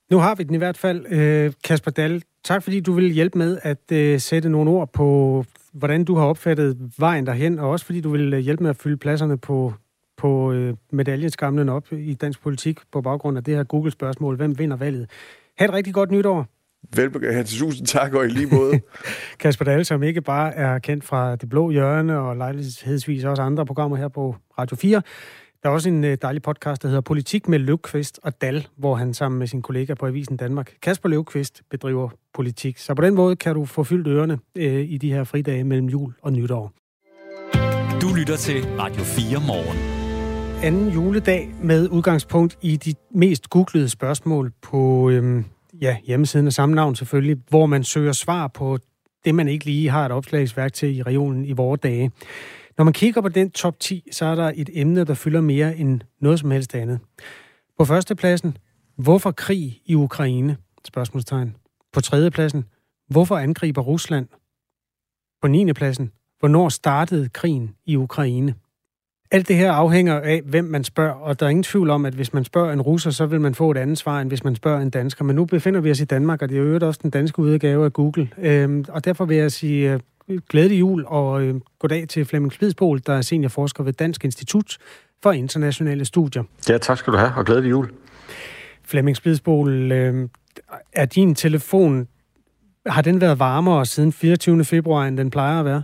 S3: Nu har vi den i hvert fald. Øh, Kasper Dahl, tak fordi du vil hjælpe med at øh, sætte nogle ord på, hvordan du har opfattet vejen derhen, og også fordi du vil øh, hjælpe med at fylde pladserne på, på medaljeskamlen op i dansk politik på baggrund af det her Google-spørgsmål. Hvem vinder valget? Ha' et rigtig godt nytår.
S8: Velbekomme. Tusind tak, og i lige måde. [LAUGHS]
S3: Kasper Dahl, som ikke bare er kendt fra Det Blå Hjørne og lejlighedsvis også andre programmer her på Radio 4, der er også en øh, dejlig podcast, der hedder Politik med Løvqvist og Dal, hvor han sammen med sin kollega på Avisen Danmark, Kasper Løvqvist, bedriver politik. Så på den måde kan du få fyldt ørerne øh, i de her fridage mellem jul og nytår.
S2: Du lytter til Radio 4 morgen.
S3: Anden juledag med udgangspunkt i de mest googlede spørgsmål på øh, ja, hjemmesiden af samme navn selvfølgelig, hvor man søger svar på det, man ikke lige har et opslagsværk til i regionen i vore dage. Når man kigger på den top 10, så er der et emne, der fylder mere end noget som helst andet. På førstepladsen, hvorfor krig i Ukraine? Spørgsmålstegn. På tredjepladsen, hvorfor angriber Rusland? På 9. pladsen, hvornår startede krigen i Ukraine? Alt det her afhænger af, hvem man spørger, og der er ingen tvivl om, at hvis man spørger en russer, så vil man få et andet svar, end hvis man spørger en dansker. Men nu befinder vi os i Danmark, og det er jo også den danske udgave af Google. Øhm, og derfor vil jeg sige øh, glædelig jul og øh, goddag til Flemming Spidsbol, der er seniorforsker ved Dansk Institut for Internationale Studier.
S9: Ja, tak skal du have, og glædelig jul.
S3: Flemming Spidsbol, øh, er din telefon, har den været varmere siden 24. februar, end den plejer at være?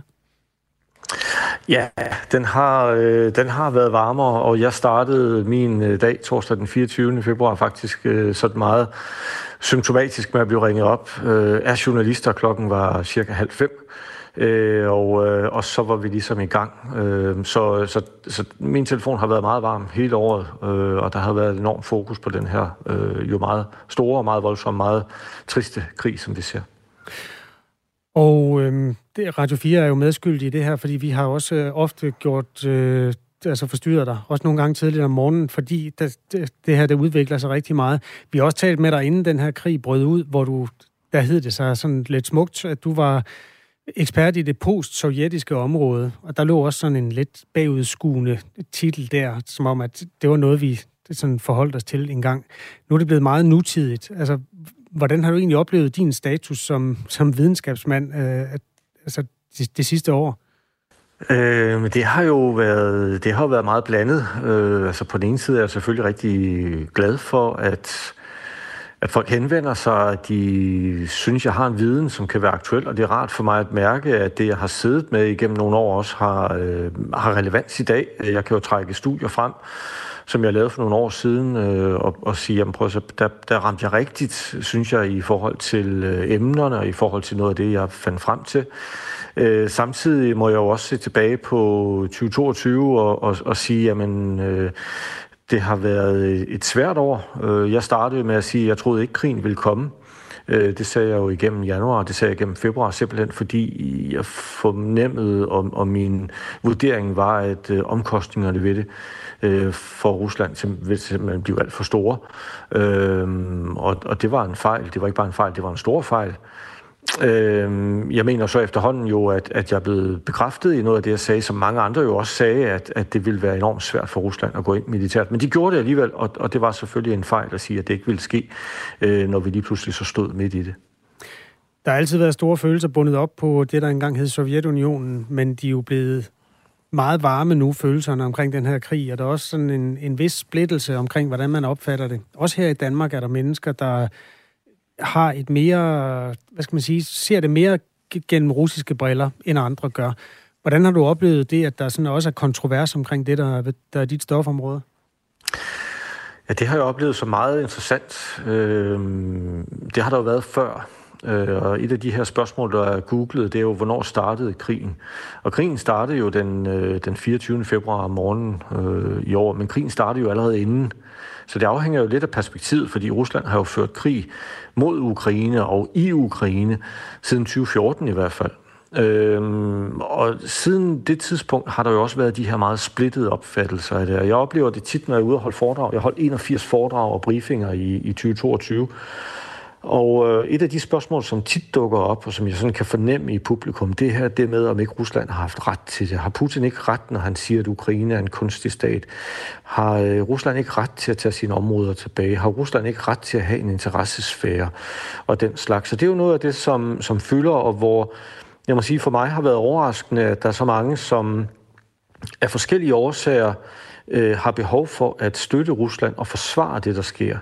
S9: Ja, den har, øh, den har været varmere, og jeg startede min øh, dag torsdag den 24. februar faktisk øh, sådan meget symptomatisk med at blive ringet op øh, af journalister. Klokken var cirka halv fem. Øh, og, øh, og så var vi ligesom i gang. Øh, så, så, så min telefon har været meget varm hele året, øh, og der har været enormt fokus på den her øh, jo meget store meget voldsomme, meget triste krig, som vi ser.
S3: Og øh, Radio 4 er jo medskyldig i det her, fordi vi har også øh, ofte gjort... Øh, altså forstyrret dig, også nogle gange tidligt om morgenen, fordi det, det, det her det udvikler sig rigtig meget. Vi har også talt med dig, inden den her krig brød ud, hvor du, der hed det sig sådan lidt smukt, at du var ekspert i det post-sovjetiske område, og der lå også sådan en lidt bagudskuende titel der, som om, at det var noget, vi sådan forholdt os til en gang. Nu er det blevet meget nutidigt. Altså, hvordan har du egentlig oplevet din status som, som videnskabsmand øh, altså det, det sidste år?
S9: Øh, det har jo været, det har været meget blandet. Øh, altså på den ene side er jeg selvfølgelig rigtig glad for, at, at folk henvender sig, at de synes, jeg har en viden, som kan være aktuel, og det er rart for mig at mærke, at det, jeg har siddet med igennem nogle år, også har, øh, har relevans i dag. Jeg kan jo trække studier frem, som jeg lavede for nogle år siden, øh, og, og sige, jamen prøv så, der, der ramte jeg rigtigt, synes jeg, i forhold til øh, emnerne, og i forhold til noget af det, jeg fandt frem til. Øh, samtidig må jeg jo også se tilbage på 2022 og, og, og sige, jamen, øh, det har været et svært år. Øh, jeg startede med at sige, at jeg troede ikke, krigen ville komme. Øh, det sagde jeg jo igennem januar, det sagde jeg igennem februar, simpelthen fordi jeg fornemmede, og, og min vurdering var, at øh, omkostningerne ved det øh, for Rusland vil simpelthen blive alt for store. Øh, og, og det var en fejl. Det var ikke bare en fejl, det var en stor fejl. Øh, jeg mener så efterhånden jo, at, at jeg er blevet bekræftet i noget af det, jeg sagde, som mange andre jo også sagde, at, at det ville være enormt svært for Rusland at gå ind militært. Men de gjorde det alligevel, og, og det var selvfølgelig en fejl at sige, at det ikke ville ske, øh, når vi lige pludselig så stod midt i det.
S3: Der har altid været store følelser bundet op på det, der engang hed Sovjetunionen, men de er jo blevet meget varme nu, følelserne omkring den her krig, og der er også sådan en, en vis splittelse omkring, hvordan man opfatter det. Også her i Danmark er der mennesker, der har et mere, hvad skal man sige, ser det mere gennem russiske briller, end andre gør. Hvordan har du oplevet det, at der sådan også er kontrovers omkring det, der, der er dit stofområde?
S9: Ja, det har jeg oplevet som meget interessant. Øh, det har der jo været før. Øh, og et af de her spørgsmål, der er googlet, det er jo, hvornår startede krigen? Og krigen startede jo den, øh, den 24. februar om morgenen øh, i år, men krigen startede jo allerede inden. Så det afhænger jo lidt af perspektivet, fordi Rusland har jo ført krig mod Ukraine og i Ukraine siden 2014 i hvert fald. Øhm, og siden det tidspunkt har der jo også været de her meget splittede opfattelser af det. Jeg oplever det tit, når jeg er ude og holde foredrag. Jeg holdt 81 foredrag og briefinger i, i 2022. Og øh, et af de spørgsmål, som tit dukker op, og som jeg sådan kan fornemme i publikum, det her det med, om ikke Rusland har haft ret til det. Har Putin ikke ret, når han siger, at Ukraine er en kunstig stat? Har øh, Rusland ikke ret til at tage sine områder tilbage? Har Rusland ikke ret til at have en interessesfære og den slags? Så det er jo noget af det, som, som fylder, og hvor jeg må sige, for mig har været overraskende, at der er så mange, som af forskellige årsager øh, har behov for at støtte Rusland og forsvare det, der sker.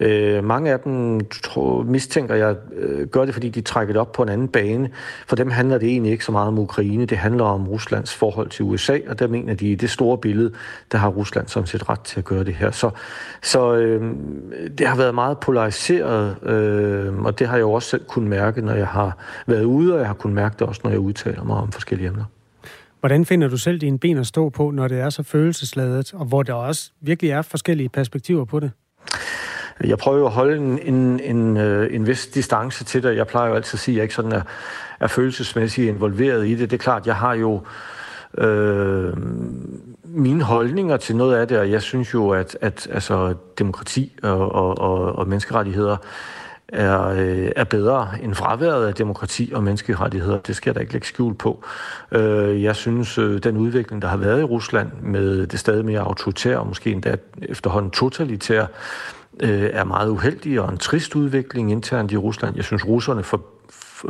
S9: Øh, mange af dem tror, mistænker jeg øh, gør det, fordi de trækker det op på en anden bane. For dem handler det egentlig ikke så meget om Ukraine, det handler om Ruslands forhold til USA, og der mener de, i det store billede, der har Rusland som set ret til at gøre det her. Så, så øh, det har været meget polariseret, øh, og det har jeg jo også selv kunnet mærke, når jeg har været ude, og jeg har kunnet mærke det også, når jeg udtaler mig om forskellige emner.
S3: Hvordan finder du selv dine ben at stå på, når det er så følelsesladet, og hvor der også virkelig er forskellige perspektiver på det?
S9: Jeg prøver jo at holde en, en, en, øh, en vis distance til det. Jeg plejer jo altid at sige, at jeg ikke sådan er, er følelsesmæssigt involveret i det. Det er klart, jeg har jo øh, mine holdninger til noget af det, og jeg synes jo, at, at altså, demokrati og, og, og, og menneskerettigheder er, øh, er bedre end fraværet af demokrati og menneskerettigheder. Det skal jeg da ikke lægge skjul på. Øh, jeg synes, øh, den udvikling, der har været i Rusland med det stadig mere autoritære og måske endda efterhånden totalitære, øh, er meget uheldig og en trist udvikling internt i Rusland. Jeg synes, russerne for,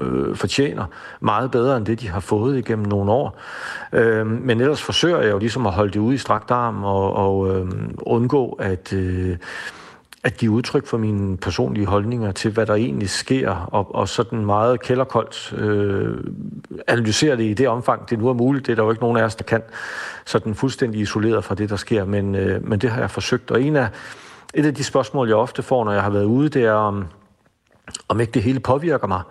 S9: øh, fortjener meget bedre end det, de har fået igennem nogle år. Øh, men ellers forsøger jeg jo ligesom at holde det ude i strakt arm og, og undgå at at give udtryk for mine personlige holdninger til, hvad der egentlig sker, og, og sådan meget kælderkoldt øh, analysere det i det omfang, det nu er muligt. Det er der jo ikke nogen af os, der kan sådan fuldstændig isoleret fra det, der sker, men, øh, men det har jeg forsøgt. Og en af, et af de spørgsmål, jeg ofte får, når jeg har været ude, det er, om, om ikke det hele påvirker mig.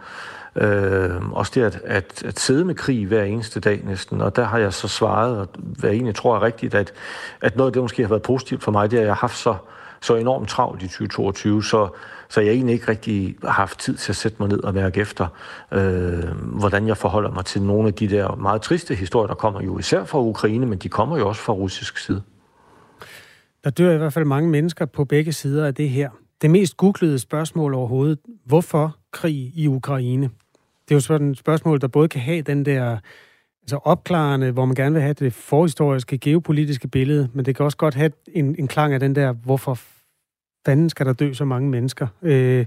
S9: Øh, også det at, at, at sidde med krig hver eneste dag næsten, og der har jeg så svaret, og hvad jeg egentlig tror er rigtigt, at, at noget af det måske har været positivt for mig, det er, at jeg har haft så så enormt travlt i 2022, så, så jeg egentlig ikke rigtig har haft tid til at sætte mig ned og mærke efter, øh, hvordan jeg forholder mig til nogle af de der meget triste historier, der kommer jo især fra Ukraine, men de kommer jo også fra russisk side.
S3: Der dør i hvert fald mange mennesker på begge sider af det her. Det mest googlede spørgsmål overhovedet, hvorfor krig i Ukraine? Det er jo sådan et spørgsmål, der både kan have den der altså opklarende, hvor man gerne vil have det forhistoriske, geopolitiske billede, men det kan også godt have en, en klang af den der, hvorfor fanden skal der dø så mange mennesker? Øh,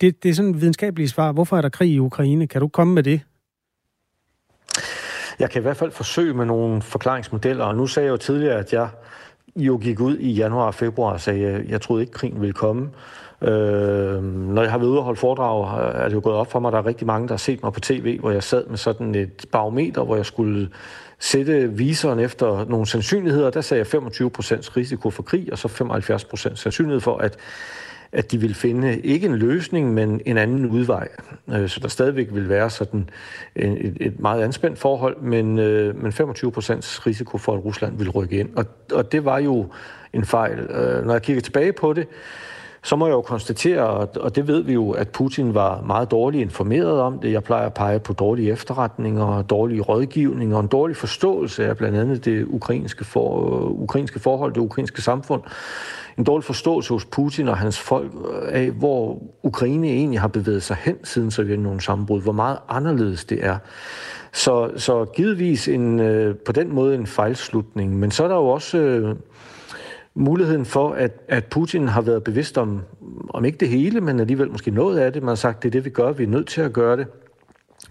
S3: det, det er sådan et videnskabeligt svar. Hvorfor er der krig i Ukraine? Kan du komme med det?
S9: Jeg kan i hvert fald forsøge med nogle forklaringsmodeller, og nu sagde jeg jo tidligere, at jeg jo gik ud i januar og februar og sagde, at jeg troede ikke, krigen ville komme. Øh, når jeg har været ude og holde foredrag, er det jo gået op for mig, at der er rigtig mange, der har set mig på tv, hvor jeg sad med sådan et barometer, hvor jeg skulle sætte viseren efter nogle sandsynligheder. Der sagde jeg 25% risiko for krig, og så 75% sandsynlighed for, at at de vil finde ikke en løsning, men en anden udvej. Øh, så der stadigvæk vil være sådan et, et meget anspændt forhold, men, øh, men 25 procents risiko for, at Rusland vil rykke ind. Og, og det var jo en fejl. Øh, når jeg kigger tilbage på det, så må jeg jo konstatere, og det ved vi jo, at Putin var meget dårligt informeret om det. Jeg plejer at pege på dårlige efterretninger, dårlige rådgivninger og en dårlig forståelse af blandt andet det ukrainske, for, øh, ukrainske forhold, det ukrainske samfund en dårlig forståelse hos Putin og hans folk af, hvor Ukraine egentlig har bevæget sig hen siden Sovjetunionens sammenbrud, hvor meget anderledes det er. Så, så givetvis en, øh, på den måde en fejlslutning. Men så er der jo også øh, muligheden for, at, at Putin har været bevidst om, om ikke det hele, men alligevel måske noget af det. Man har sagt, det er det, vi gør, vi er nødt til at gøre det.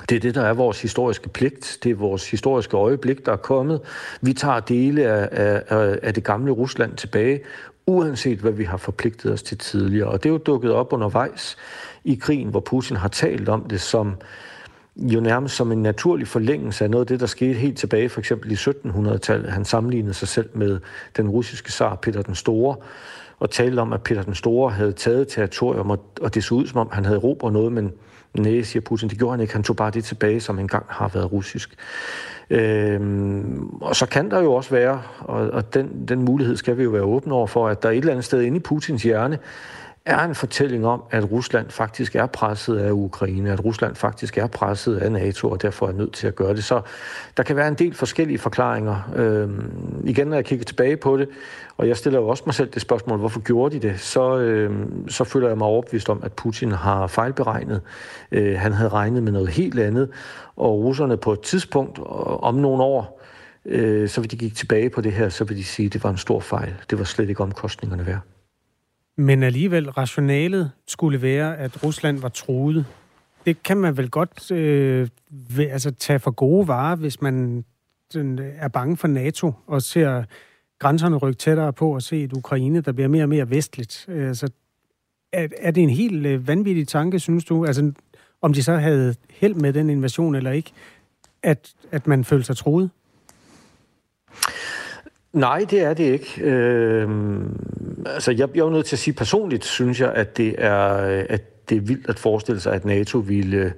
S9: Det er det, der er vores historiske pligt. Det er vores historiske øjeblik, der er kommet. Vi tager dele af, af, af det gamle Rusland tilbage, uanset hvad vi har forpligtet os til tidligere. Og det er jo dukket op undervejs i krigen, hvor Putin har talt om det som jo nærmest som en naturlig forlængelse af noget af det, der skete helt tilbage, for eksempel i 1700-tallet. Han sammenlignede sig selv med den russiske zar Peter den Store, og talte om, at Peter den Store havde taget territorium, og det så ud, som om han havde råbt noget, men nej, siger Putin, det gjorde han ikke. Han tog bare det tilbage, som engang har været russisk. Øhm, og så kan der jo også være, og, og den, den mulighed skal vi jo være åbne over for, at der et eller andet sted inde i Putins hjerne er en fortælling om, at Rusland faktisk er presset af Ukraine, at Rusland faktisk er presset af NATO, og derfor er nødt til at gøre det. Så der kan være en del forskellige forklaringer. Øhm, igen, når jeg kigger tilbage på det, og jeg stiller jo også mig selv det spørgsmål, hvorfor gjorde de det, så, øhm, så føler jeg mig overbevist om, at Putin har fejlberegnet. Øh, han havde regnet med noget helt andet, og russerne på et tidspunkt øh, om nogle år, øh, så vil de gik tilbage på det her, så vil de sige, at det var en stor fejl. Det var slet ikke omkostningerne værd.
S3: Men alligevel, rationalet skulle være, at Rusland var truet. Det kan man vel godt øh, ved, altså, tage for gode varer, hvis man den, er bange for NATO og ser grænserne rykke tættere på og se et Ukraine, der bliver mere og mere vestligt. Altså, er, er det en helt øh, vanvittig tanke, synes du? Altså, om de så havde held med den invasion eller ikke, at, at man følte sig truet?
S9: Nej, det er det ikke. Øh, altså, jeg, jeg er nødt til at sige personligt, synes jeg, at det er, øh, at det er vildt at forestille sig, at NATO ville øh,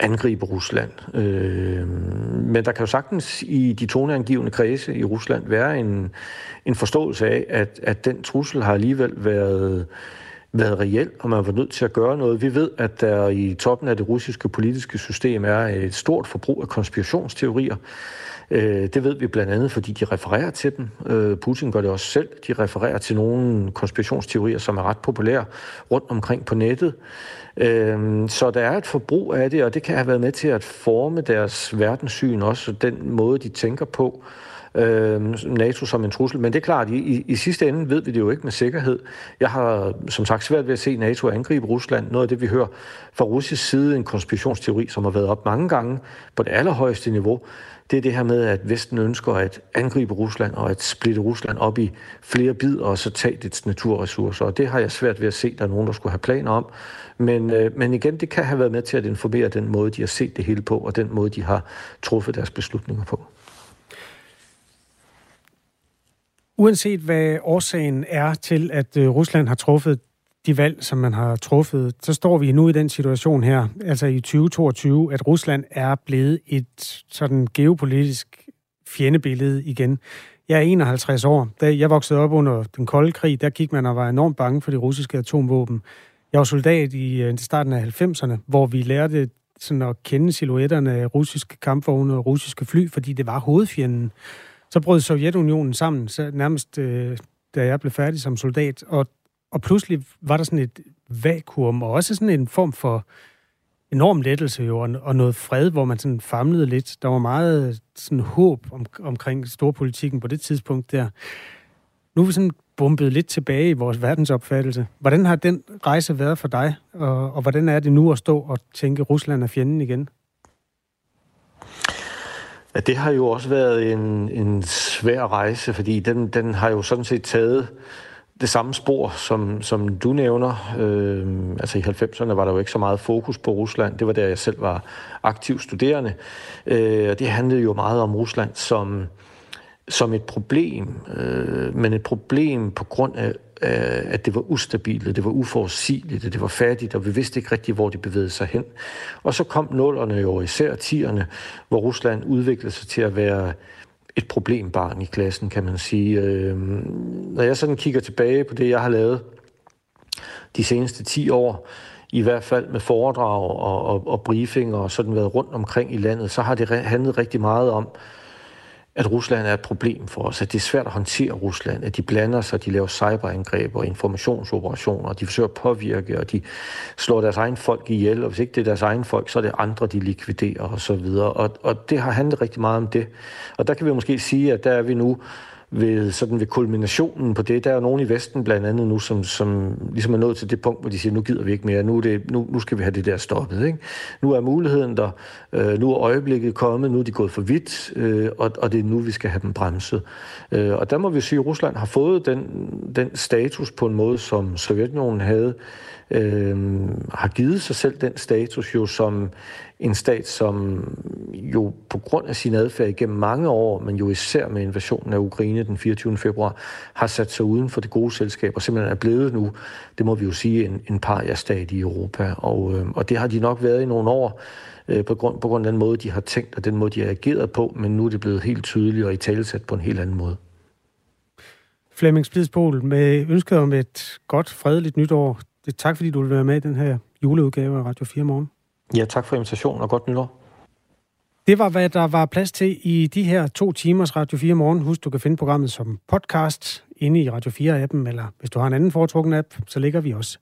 S9: angribe Rusland. Øh, men der kan jo sagtens i de toneangivende kredse i Rusland være en, en forståelse af, at, at den trussel har alligevel været været reel, og man var nødt til at gøre noget. Vi ved, at der i toppen af det russiske politiske system er et stort forbrug af konspirationsteorier. Øh, det ved vi blandt andet, fordi de refererer til dem. Øh, Putin gør det også selv. De refererer til nogle konspirationsteorier, som er ret populære rundt omkring på nettet. Øh, så der er et forbrug af det, og det kan have været med til at forme deres verdenssyn også, den måde, de tænker på øh, NATO som en trussel. Men det er klart, i, i, i sidste ende ved vi det jo ikke med sikkerhed. Jeg har som sagt svært ved at se NATO angribe Rusland. Noget af det, vi hører fra russisk side, en konspirationsteori, som har været op mange gange på det allerhøjeste niveau, det er det her med, at Vesten ønsker at angribe Rusland og at splitte Rusland op i flere bidder og så tage dets naturressourcer. Og det har jeg svært ved at se, at der er nogen, der skulle have planer om. Men, øh, men igen, det kan have været med til at informere den måde, de har set det hele på, og den måde, de har truffet deres beslutninger på.
S3: Uanset hvad årsagen er til, at øh, Rusland har truffet de valg, som man har truffet, så står vi nu i den situation her, altså i 2022, at Rusland er blevet et sådan geopolitisk fjendebillede igen. Jeg er 51 år. Da jeg voksede op under den kolde krig, der gik man og var enormt bange for de russiske atomvåben. Jeg var soldat i øh, starten af 90'erne, hvor vi lærte sådan at kende silhuetterne af russiske kampvogne og russiske fly, fordi det var hovedfjenden. Så brød Sovjetunionen sammen, så nærmest øh, da jeg blev færdig som soldat, og, og pludselig var der sådan et vakuum, og også sådan en form for enorm lettelse jo, og, noget fred, hvor man sådan famlede lidt. Der var meget sådan håb om, omkring storpolitikken på det tidspunkt der. Nu er vi sådan bumpet lidt tilbage i vores verdensopfattelse. Hvordan har den rejse været for dig, og, og hvordan er det nu at stå og tænke, at Rusland er fjenden igen?
S9: Ja, det har jo også været en, en svær rejse, fordi den, den har jo sådan set taget det samme spor, som, som du nævner. Øh, altså i 90'erne var der jo ikke så meget fokus på Rusland. Det var der, jeg selv var aktiv studerende. Øh, og det handlede jo meget om Rusland som, som et problem, øh, men et problem på grund af, at det var ustabilt, det var uforudsigeligt, det var fattigt, og vi vidste ikke rigtig, hvor de bevægede sig hen. Og så kom nullerne jo, især tierne, hvor Rusland udviklede sig til at være et problembarn i klassen, kan man sige. Øh, når jeg sådan kigger tilbage på det, jeg har lavet de seneste 10 år, i hvert fald med foredrag og, og, og briefinger og sådan været rundt omkring i landet, så har det handlet rigtig meget om, at Rusland er et problem for os, at det er svært at håndtere Rusland, at de blander sig, de laver cyberangreb og informationsoperationer, og de forsøger at påvirke, og de slår deres egen folk ihjel, og hvis ikke det er deres egen folk, så er det andre, de likviderer og så videre. Og, og det har handlet rigtig meget om det. Og der kan vi måske sige, at der er vi nu ved, sådan ved kulminationen på det. Der er jo nogen i Vesten blandt andet nu, som, som ligesom er nået til det punkt, hvor de siger, nu gider vi ikke mere, nu, er det, nu, nu skal vi have det der stoppet. Ikke? Nu er muligheden der, øh, nu er øjeblikket kommet, nu er de gået for vidt, øh, og, og det er nu, vi skal have dem bremset. Øh, og der må vi sige, at Rusland har fået den, den status på en måde, som Sovjetunionen havde, øh, har givet sig selv den status jo som en stat, som jo på grund af sin adfærd igennem mange år, men jo især med invasionen af Ukraine den 24. februar, har sat sig uden for det gode selskab og simpelthen er blevet nu, det må vi jo sige, en, en paria-stat i Europa. Og, øh, og det har de nok været i nogle år, øh, på, grund, på grund af den måde, de har tænkt og den måde, de har ageret på, men nu er det blevet helt tydeligt og i talesat på en helt anden måde.
S3: Flemming Splidsbol, med ønsket om et godt, fredeligt nytår. Det, tak fordi du vil være med i den her juleudgave af Radio 4 Morgen.
S9: Ja, tak for invitationen og godt nytår.
S3: Det var, hvad der var plads til i de her to timers Radio 4 morgen. Husk, du kan finde programmet som podcast inde i Radio 4-appen, eller hvis du har en anden foretrukken app, så ligger vi også